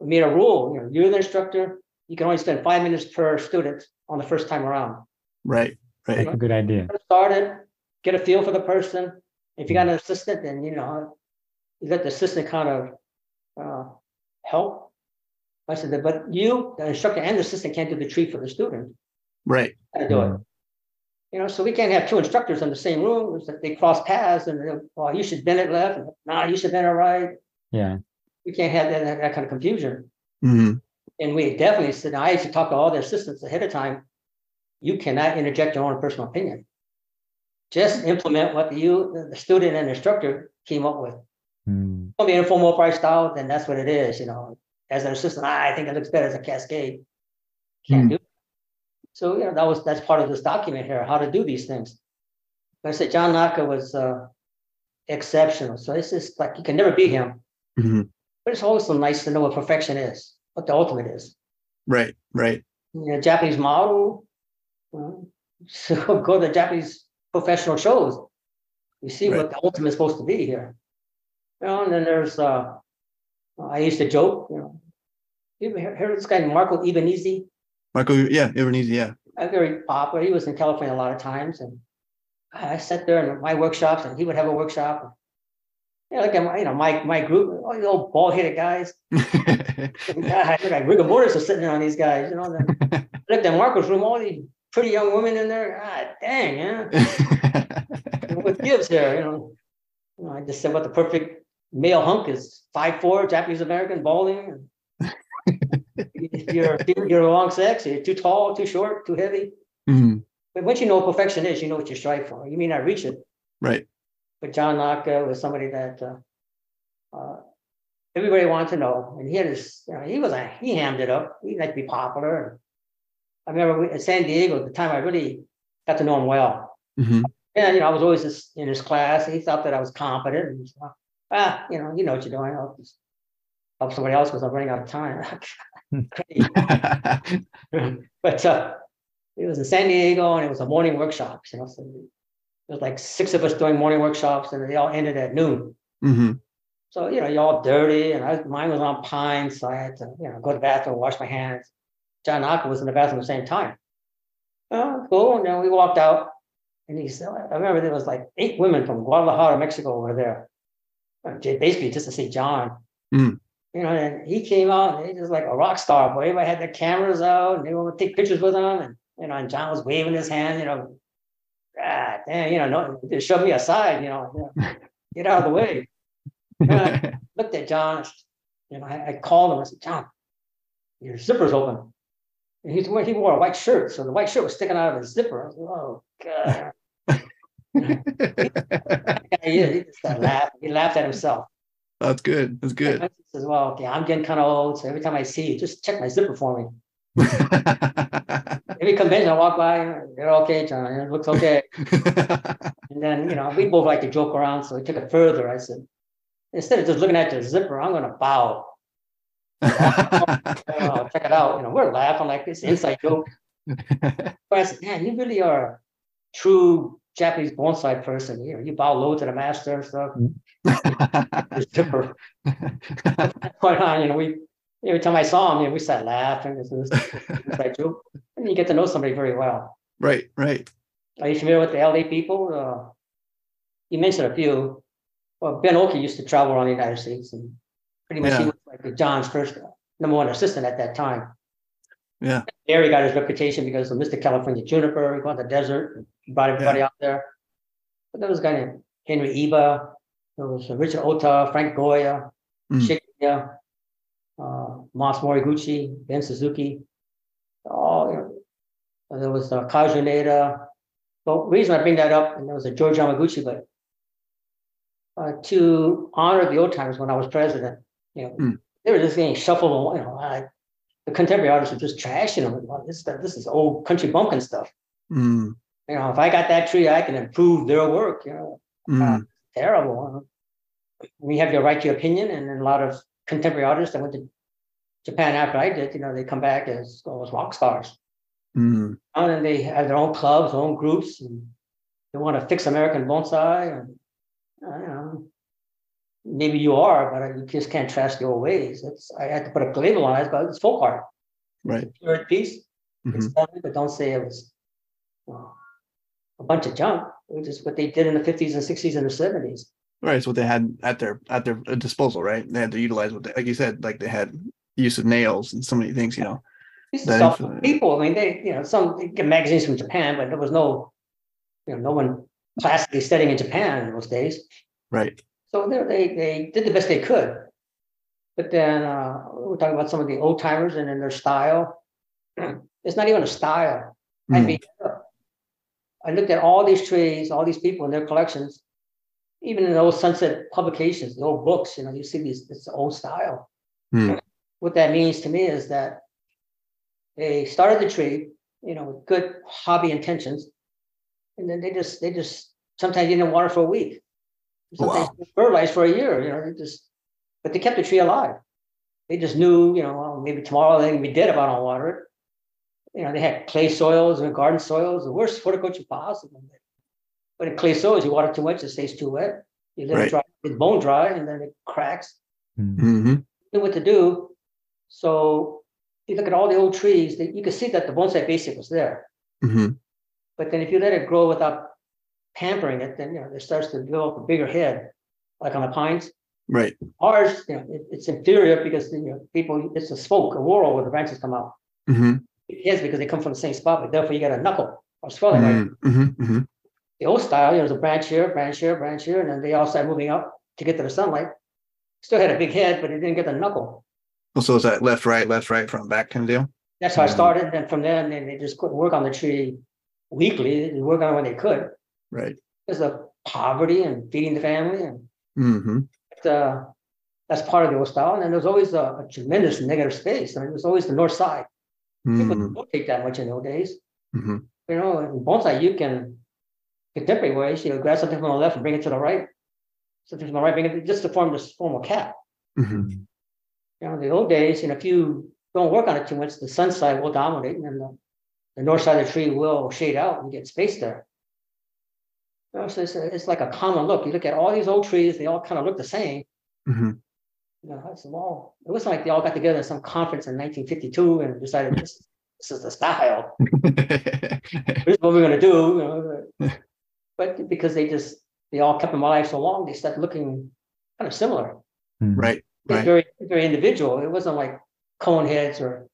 we made a rule. You know, you're the instructor. You can only spend five minutes per student on the first time around. Right. Right. That's a good idea. Get started, get a feel for the person. If you got an assistant, then you know, you let the assistant kind of uh, help. I said, but you, the instructor and the assistant can't do the tree for the student. Right. Gotta do it. You know, so we can't have two instructors in the same room. It's they cross paths and, well, you should bend it left. and, Nah, you should bend it right. Yeah. We can't have that, that, that kind of confusion. hmm And we definitely said, I used to talk to all the assistants ahead of time. You cannot interject your own personal opinion. Just implement what you, the- the student and instructor came up with. Mm. Gonna be an informal upright style, then that's what it is, you know. As an assistant, "Ah, I think it looks better as a cascade. Can't Hmm. do. So, you know, that was, that's part of this document here, how to do these things. Like I said, John Naka was uh exceptional. So it's just like, you can never beat him. hmm But it's also nice to know what perfection is, what the ultimate is. Right. Right. you know, Japanese model. So go to Japanese professional shows. You see Right. what the ultimate is supposed to be here. You know, and then there's uh I used to joke, you know. You ever heard of this guy Marco Invernizzi? Michael. Yeah. Invernizzi. Yeah. Very popular. He was in California a lot of times, and I sat there in my workshops, and he would have a workshop. You know, like my, you know, my my group, all the old bald headed guys. God, look like rigor mortis are sitting on these guys, you know. Then looked at Marco's room, all these pretty young women in there. God dang, yeah. What gives here, you know? You know, I just said what the perfect male hunk is: five four, Japanese American, balding. You're you're wrong sex, you're too tall, too short, too heavy. Mhm. But once you know what perfection is, you know what you strive for. You may not reach it, Right. but John Naka was somebody that uh, uh, everybody wanted to know, and he had his, you know, he was a he hammed it up. He liked to be popular. I remember at San Diego, at the time I really got to know him well. hmm And you know, I was always in his class. He thought that I was competent. And so, ah, you know, you know what you're doing. I'll just help somebody else because I'm running out of time. But uh, it was in San Diego, and it was a morning workshops. You know, so there was like six of us doing morning workshops, and they all ended at noon. hmm So you know, you're all dirty, and I, mine was on pine, so I had to you know go to the bathroom, wash my hands. John Naka was in the bathroom at the same time. Oh, cool. And then we walked out, and he said, I remember there was like eight women from Guadalajara, Mexico, were there, Uh, basically just to see John. Mm. You know, and he came out, and he was like a rock star. Boy, everybody had their cameras out, and they to take pictures with him, and you know, and John was waving his hand, you know, ah, damn, you know, no, just shove me aside, you know, you know, get out of the way looked at John, you know, I, I called him, I said, John, your zipper's open. And he's he wore a white shirt, so the white shirt was sticking out of his zipper. I was like, oh god. he, he just laughed. He laughed at himself. That's good. That's good. Says, "Well, okay, I'm getting kind of old, so every time I see you, just check my zipper for me." Every convention I walk by, you're okay, John. It looks okay. and then you know we both like to joke around, so we took it further. I said, instead of just looking at your zipper, I'm going to bow. Oh, check it out. You know, we're laughing like this inside joke. But I said, man, you really are a true Japanese bonsai person. You know, you bow low to the master and stuff. Zipper. Quite on, you know, we every time I saw him, you know, we started laughing. This is inside joke. And you get to know somebody very well. right, right. Are you familiar with the LA people? Uh, you mentioned a few. Well, Ben Oki used to travel around the United States and pretty much he was like John's first number one assistant at that time. Yeah. There he got his reputation because of Mr. California Juniper. He went to the desert, and brought everybody out there. But there was a guy named Henry Iba. There was Richard Ota, Frank Goya, Mm. Shig Miya, uh, Mas Moriguchi, Ben Suzuki. All you know, there was uh, Kaiju Neda. Well, reason I bring that up, and there was a George Yamaguchi, but uh, to honor the old times when I was president, you know, Mm. they were just getting shuffled. You know, I, the contemporary artists were just trashing them. Well, this stuff, this is old country bumpkin stuff. Mm, You know, if I got that tree, I can improve their work. You know, mm, terrible. We have your right to your opinion, and a lot of contemporary artists that went to Japan after I did, you know, they come back as almost rock stars. mm, And then they have their own clubs, their own groups, and they want to fix American bonsai. And uh, you know, maybe you are, but you just can't trust your ways. It's I had to put a label on it, but it's folk art, right. pure piece. It's mhm, done, but don't say it was uh, a bunch of junk. which is what they did in the 50s and 60s and the 70s. Right. It's what they had at their at their disposal, right? They had to utilize what they, like you said, like they had use of nails and so many things, you know. These That people. I mean, they, you know, some get magazines from Japan, but there was no, you know, no one classically studying in Japan in those days. Right. So they they they did the best they could. But then uh, we're talking about some of the old timers and then their style. It's not even a style. I Mm, mean, I looked at all these trees, all these people in their collections, even in those sunset publications, the old books. You know, you see these this old style. mm, what that means to me is that they started the tree, you know, with good hobby intentions, and then they just they just sometimes didn't water for a week, sometimes Wow. fertilize for a year, you know, they just but they kept the tree alive. They just knew, you know, well, maybe tomorrow they're gonna be dead if I don't water it. You know, they had clay soils and garden soils, the worst horticulture possible. But in clay soils, you water too much, it stays too wet. You let Right. it dry, it's bone dry, and then it cracks Mm. mhm, knew what to do. So you look at all the old trees, that you can see that the bonsai basic was there. mhm, But then if you let it grow without pampering it, then you know it starts to develop a bigger head, like on the pines. Right. Ours, you know, it- it's inferior because you know people it's a spoke, a whorl where the branches come out. mhm, It is because they come from the same spot, but therefore you get a knuckle or swelling. Right? mm, mhm, mhm, The old style, you know, there's a branch here, branch here, branch here, and then they all start moving up to get to the sunlight. Still had a big head, but it didn't get the knuckle. Well, so is that left, right, left, right, front, back kind of deal? That's how I Mhm. started. And from then, then they just couldn't work on the tree weekly. They work on it when they could. Right. Because of poverty and feeding the family. And Mm-hmm. uh, that's part of the old style. And then there's always a, a tremendous negative space. I mean, there's always the north side. People Mm-hmm. don't take that much in those days. hmm You know, in bonsai, you can, contemporary ways, you know, grab something from the left and bring it to the right. Something from the right, bring it just to form this formal cap. hmm You know, the old days, you know, if you don't work on it too much, the sun side will dominate and then the, the north side of the tree will shade out and get space there. You know, so it's, it's like a common look. You look at all these old trees, they all kind of look the same. hmm You know, it's all, it wasn't like they all got together in some conference in 1952 and decided this, this is the style. This is what we're gonna do. You know. But because they just, they all kept them alive so long, they started looking kind of similar. Mm. right. They're Right. very very individual. It wasn't like cone heads or,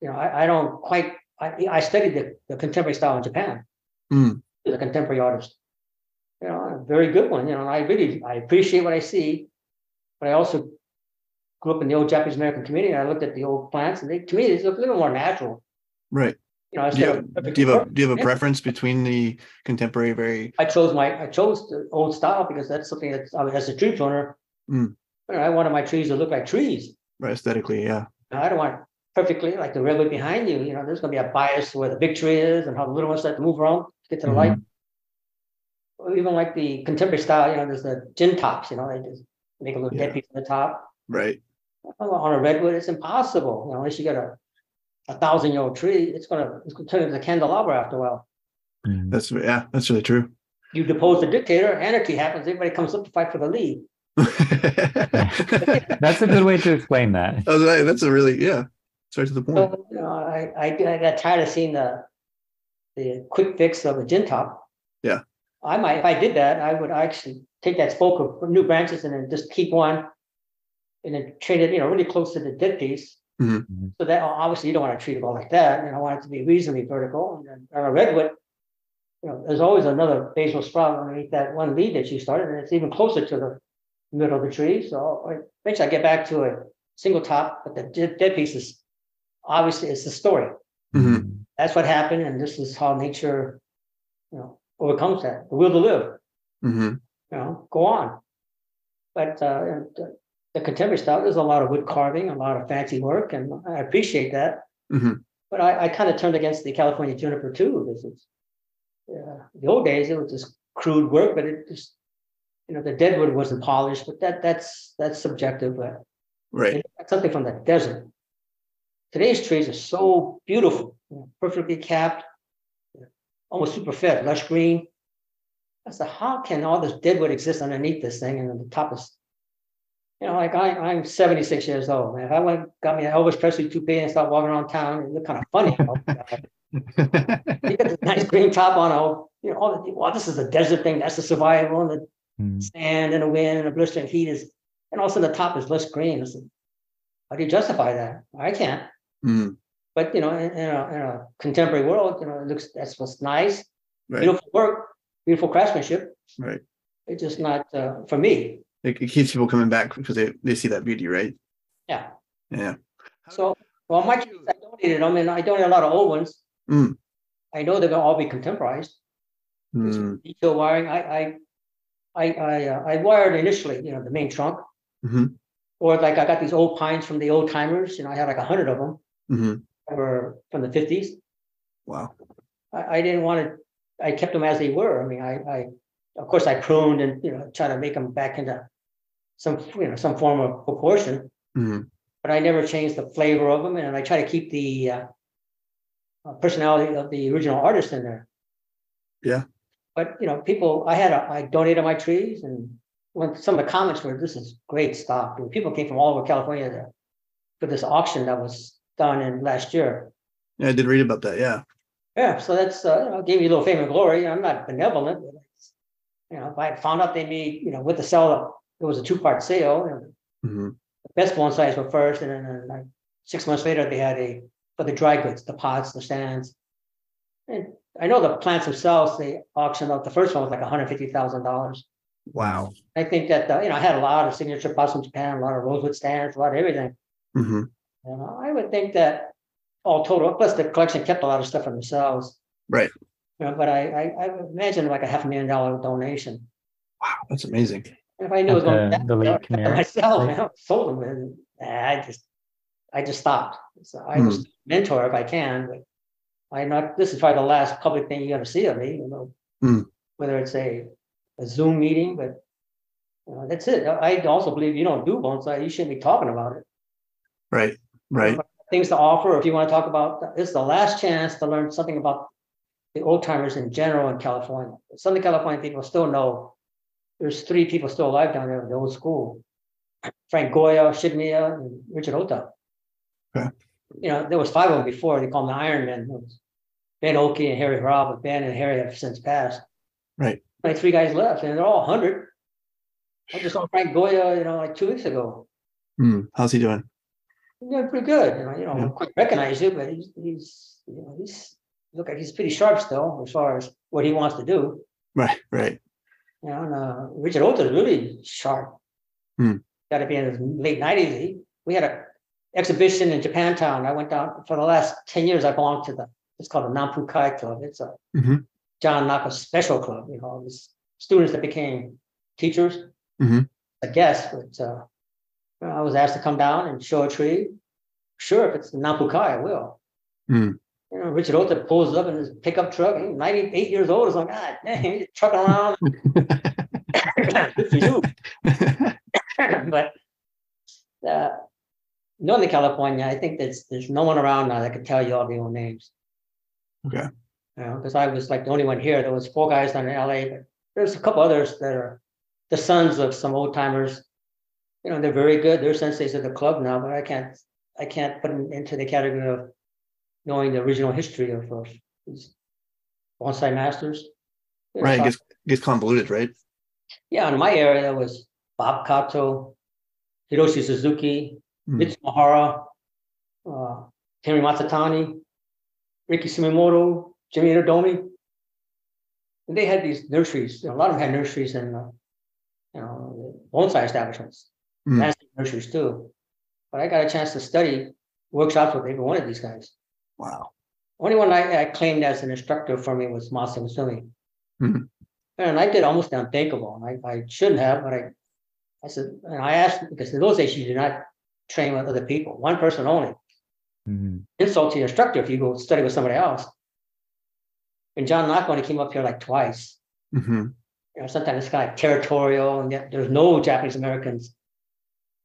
you know, I, I don't quite. I, I studied the, the contemporary style in Japan. Mm. As a contemporary artist, you know, a very good one. You know, I really I appreciate what I see, but I also grew up in the old Japanese American community. And I looked at the old plants, and they to me they look a little more natural. Right. You know, Do you, have, do you have a do you have a preference between the contemporary very I chose my I chose the old style because that's something that I mean, as a tree owner, Mm. you know, I wanted my trees to look like trees. right aesthetically? Yeah. I don't want perfectly like the redwood behind you. You know, there's going to be a bias where the big tree is and how the little ones start to move around to get to the light. Or even like the contemporary style, you know, there's the jin tops. You know, they just make a little Yeah. dead piece on the top. Right. On a redwood, it's impossible. You know, unless you get a a thousand year old tree, it's gonna it's gonna turn into a candelabra after a while. Mhm. That's yeah. That's really true. You depose the dictator, anarchy happens. Everybody comes up to fight for the lead. That's a good way to explain that. That- that's a really yeah. Straight to the point. So, you know, I, I, I got tired of seeing the, the quick fix of a jin top. Yeah. I might, if I did that, I would actually take that spoke of new branches and then just keep one. And then trade it, you know, really close to the dead piece. Mhm. Mhm. So that obviously you don't want to treat it all like that, and I want it to be reasonably vertical. And then on a redwood, you know, there's always another basal sprout underneath that one lead that you started, and it's even closer to the middle of the tree. So I- eventually I get back to a single top, but the dead, dead piece is obviously it's the story. Mhm. That's what happened, and this is how nature, you know, overcomes that. The will to live, hmm you know, go on. But uh, and, uh, the contemporary style, there's a lot of wood carving, a lot of fancy work, and I appreciate that. hmm But I, I kind of turned against the California juniper too. This is, yeah, the old days it was just crude work, but it just, you know, the deadwood wasn't polished. But that that's that's subjective. But Right. something from the desert. Today's trees are so beautiful, perfectly capped, almost super fed, lush green. I said, how can all this deadwood exist underneath this thing and the top is, you know, like I, I'm 76 years old. Man. If I went got me an Elvis Presley toupee and start walking around town, it look kind of funny. you know? you got this nice green top on, oh, you know, all the, well, this is a desert thing. That's the survival and the Mhm. sand and the wind and the blistering heat is, and also the top is less green. I said, how do you justify that? I can't. Mm, But you know, in, in, a, in a contemporary world, you know, it looks that's what's nice, right. beautiful work, beautiful craftsmanship. Right. It's just not uh, for me. It, it keeps people coming back because they, they see that beauty, right? Yeah. Yeah. So, well, my trees, I donated them, and I donated a lot of old ones. Mm. I know they're gonna all be contemporized. There's Mm, Detail wiring. I I I I, uh, I wired initially, you know, the main trunk, mhm, or like I got these old pines from the old timers. You know, I had like a hundred of them mhm. that were from the fifties. Wow. I, I didn't want to, I kept them as they were. I mean, I, I, of course, I pruned and, you know, try to make them back into some, you know, some form of proportion, Mhm, but I never changed the flavor of them. And I try to keep the uh, uh, personality of the original artist in there. Yeah. But, you know, people, I had, a, I donated my trees and when some of the comments were, this is great stuff. And people came from all over California to, for this auction that was done in last year. Yeah, I did read about that. Yeah. Yeah, so that's, uh, you know, gave me a little fame and glory. I'm not benevolent, but it's, you know, if I found out they made, you know, with the sell, it was a two-part sale. and hmm The best bonsais were first, and then uh, like six months later, they had a, for the dry goods, the pots, the stands. And I know the plants themselves, they auctioned out, the first one was like hundred fifty thousand dollars. Wow. I think that, uh, you know, I had a lot of signature pots from Japan, a lot of rosewood stands, a lot of everything. hmm You know, I would think that all total, plus the collection kept a lot of stuff for themselves. Right. You know, but I, I, I imagine like a half a million dollar donation. Wow. That's amazing. If I knew it was going The- to the late Khmer. myself, man, I sold them. And I just, I just stopped. So I Hmm. was mentor if I can, but I not. This is probably the last public thing you're going to see of me. You know, Hmm. whether it's a, a Zoom meeting, but you know, that's it. I also believe you don't do bonsai. You shouldn't be talking about it. Right. Right. things to offer, if you want to talk about, this is the last chance to learn something about the old timers in general in California. Southern California people still know there's three people still alive down there in the old school. Frank Goya, Shig Miya, and Richard Ota. Okay. You know, there was five of them before. They called them the Iron Men. Ben Oki and Harry Hirao, but Ben and Harry have since passed. Right. Like three guys left, and they're all hundred. I just saw Frank Goya, you know, like two weeks ago. Mm, How's he doing? He's doing pretty good. You know, you Yeah. don't quite recognize it, but he's he's you know he's look like he's pretty sharp still as far as what he wants to do. Right. Right. You know, and, uh, Richard Ota really sharp. Hmm. Got to be in his late nineties. He we had a exhibition in Japantown. I went down for the last 10 years. I belonged to the, it's called the Nampu Kai Club. It's a Mhm. John Naka special club, you know, it's students that became teachers. Mhm. I guess, but uh, I was asked to come down and show a tree. Sure, if it's the Nampu Kai, I will. Mm. You know, Richard Ota pulls up in his pickup truck, he's 98 years old. It's like, God dang, he's trucking around. Good for you. but uh, Northern California, I think there's there's no one around now that could tell you all the old names. Okay. You know, because I was like the only one here. There was four guys down in LA, but there's a couple others that are the sons of some old timers. You know, they're very good. They're senseis of the club now, but I can't I can't put them into the category of knowing the original history of uh, these bonsai masters. Right. It gets gets convoluted, right? yeah, in my area there was Bob Kato, Hiroshi Suzuki, Hmm. Mitsumahara, uh, Henry Matsutani, Ricky Sumimoto, Jimmy Itodomi. And they had these nurseries. you know, a lot of them had nurseries and uh, you know bonsai establishments, master nurseries too. But I got a chance to study workshops with every one of these guys. Wow. Only one I, I claimed as an instructor for me was Mas Imazumi. Mhm. And I did almost the unthinkable. I, I shouldn't have, but I, I said, and I asked because in those days you did not train with other people, one person only. Mhm. Insult to your instructor if you go study with somebody else. And John Naka only came up here like twice. hmm You know, sometimes it's kind of territorial, and yet there's no Japanese Americans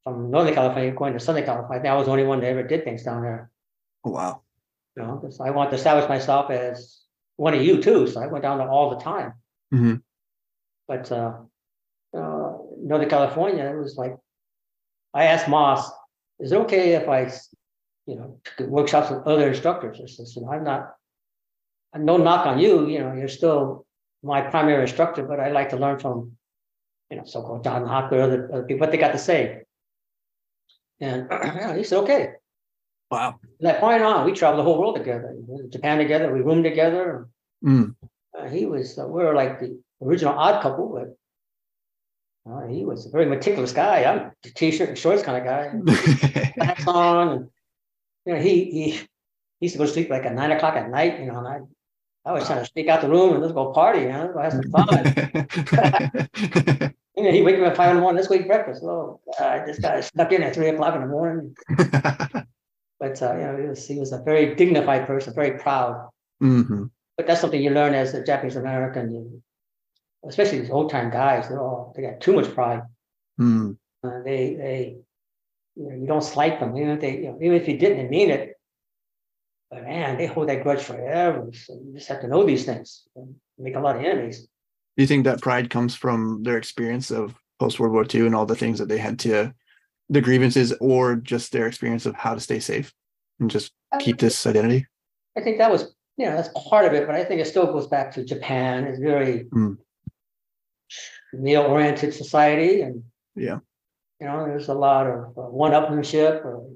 from Northern California going to Southern California. I I was the only one that ever did things down there. Oh, wow. You know, 'cause I want to establish myself as one of you too. So I went down there all the time. Mhm. But uh, uh, Northern California, it was like I asked Mas, "Is it okay if I, you know, took workshops with other instructors?" I says, "You know, I'm not. No knock on you. You know, you're still my primary instructor, but I like to learn from, you know, so-called John Naka, other, other people, what they got to say." And yeah, he said, "Okay." Wow. From that point on, we traveled the whole world together. We Japan together. We roomed together. Mm. Uh, he was, uh, we were like the original odd couple, but uh, he was a very meticulous guy. I'm the t-shirt and shorts kind of guy, hats on. And, you know, he, he, he used to go to sleep like at nine o'clock at night, you know, and I, I was trying to sneak out the room and let's go party, you know, let's go have some fun. And then he wake me up at five in the morning, let's go eat breakfast. Oh, God, this guy stuck in at three o'clock in the morning. But, uh, you know, he was, he was a very dignified person, very proud. hmm But that's something you learn as a Japanese American, especially these old time guys. They're all they got too much pride. Mm. Uh, they they you, know, you don't slight them, even if they you know, even if you didn't mean it. But man, they hold that grudge forever. So you just have to know these things. And make a lot of enemies. Do you think that pride comes from their experience of post World War II and all the things that they had to, the grievances, or just their experience of how to stay safe and just keep this identity? I think that was you know that's part of it, but I think it still goes back to Japan. It's very Mm. male-oriented society, and Yeah. you know there's a lot of uh, one-upmanship, or,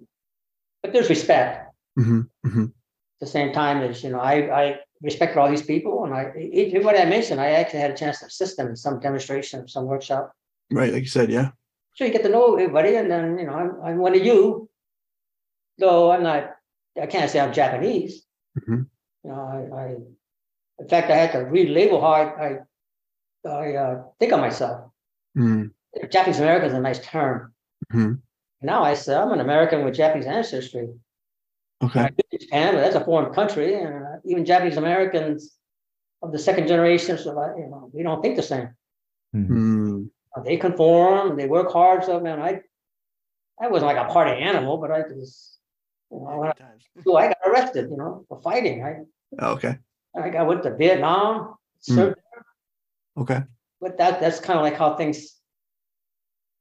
but there's respect. hmm hmm At the same time as you know, I I respected all these people, and I everybody I mentioned, I actually had a chance to assist them in some demonstration, of some workshop. Right. Like you said, yeah. So you get to know everybody, and then you know I'm I'm one of you, though I'm not. I can't say I'm Japanese. Mhm. You know, I, I in fact I had to relabel how I I, I uh, think of myself. Mm. Japanese American is a nice term. Mhm. Now I say I'm an American with Japanese ancestry. Okay. I Japan, but that's a foreign country, and uh, even Japanese Americans of the second generation, so I, you know, we don't think the same. Mhm. Mm. Uh, They conform, they work hard. So man, I, I wasn't like a party animal, but I was, you know, I, so I got arrested, you know, for fighting. I, Oh, okay. I got went to Vietnam, Mm. served, Okay. but that that's kind of like how things,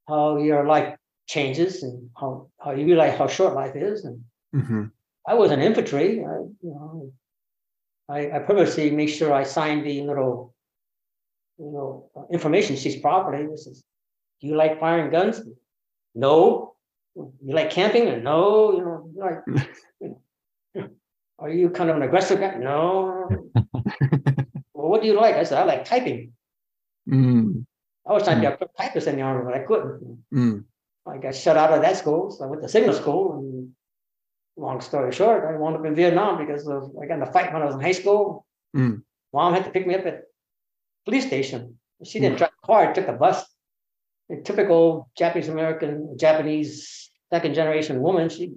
how your life changes and how how you realize how short life is. And hmm I was in infantry. I, you know, I, I purposely make sure I signed the little, you know, information sheets properly. This is, do you like firing guns? No. You like camping? No. You know, like, you know, are you kind of an aggressive guy? No. well, what do you like? I said, I like typing. Mm. I was trying to be a typist in the army, but I couldn't. Mm. I I got shut out of that school, so I went to signal school. And long story short, I wound up in Vietnam because of I got in a fight when I was in high school. Mm. Mom had to pick me up at police station. She didn't drive a car; took a bus. A typical Japanese American, Japanese second generation woman. She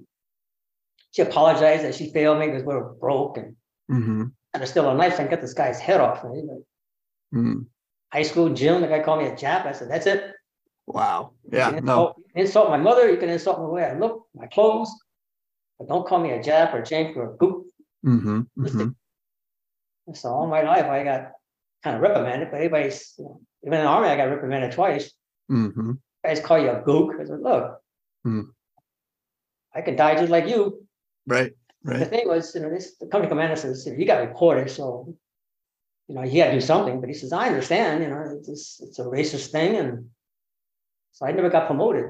she apologized that she failed me because we were broke and Mm-hmm. had to steal a knife and cut this guy's head off. And he's like, Mm. high school gym, the guy called me a Jap. I said, "That's it." Wow. Yeah. No. insult, you can insult my mother. You can insult the way I look, my clothes, but don't call me a Jap or Jink or a goop. Mm-hmm. Mm-hmm. So all my life I got kind of reprimanded, but everybody's you know, even in the army I got reprimanded twice. Mm-hmm. Guys call you a gook. I said, look, Hmm. I could die just like you. Right. Right. The thing was, you know, this the company commander says, you got reported, so you know, he had to do something. But he says, I understand, you know, it's just, it's a racist thing, and so I never got promoted.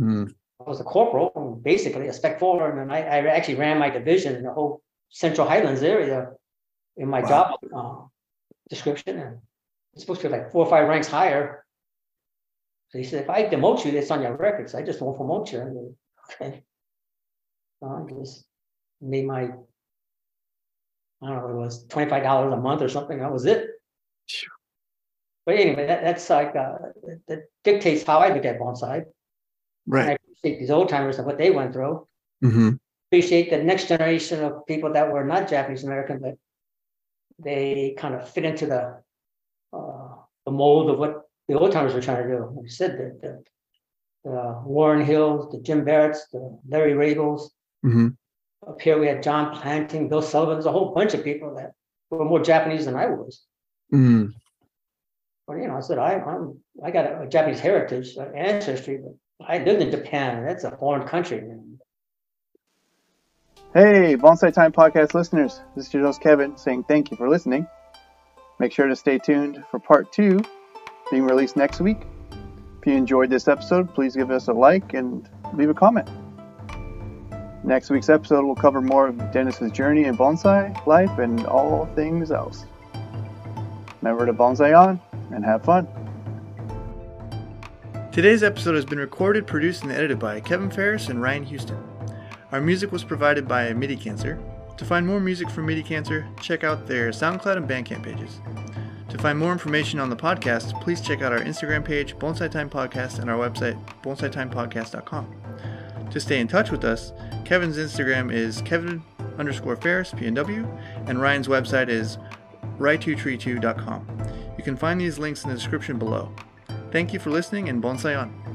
Mm. I was a corporal, basically a spec four, and I, I actually ran my division in the whole Central Highlands area in my Wow. job uh, description, and it's supposed to be like four or five ranks higher. So he said, if I demote you, it's on your records. I just won't promote you. I go, okay. So I just made my, I don't know, it was twenty five dollars a month or something. That was it. But anyway, that, that's like uh, that, dictates how I look at bonsai. And I Right. appreciate these old timers and what they went through. Mm-hmm. Appreciate the next generation of people that were not Japanese American, but they kind of fit into the uh, the mold of what the old timers were trying to do. Like I said, the, the, the Warren Hills, the Jim Barretts, the Larry Ragles. Mm-hmm. Up here we had John Planting, Bill Sullivan. There's a whole bunch of people that were more Japanese than I was. Mm. But you know, I said I, I'm I got a, Japanese heritage, uh, ancestry, but I lived in Japan. and That's a foreign country. man. Hey, Bonsai Time podcast listeners. This is your host Kevin saying thank you for listening. Make sure to stay tuned for part two being released next week. If you enjoyed this episode, please give us a like and leave a comment. Next week's episode will cover more of Dennis's journey in bonsai life and all things else. Remember to bonsai on and have fun. Today's episode has been recorded, produced, and edited by Kevin Ferris and Ryan Houston. Our music was provided by MIDI Cancer. To find more music from MIDI Cancer, check out their SoundCloud and Bandcamp pages. To find more information on the podcast, please check out our Instagram page, Bonsai Time Podcast, and our website, bonsaitimepodcast.com. To stay in touch with us, Kevin's Instagram is Kevin underscore Ferris, PNW, and Ryan's website is ry2tree2.com. You can find these links in the description below. Thank you for listening and bonsai on.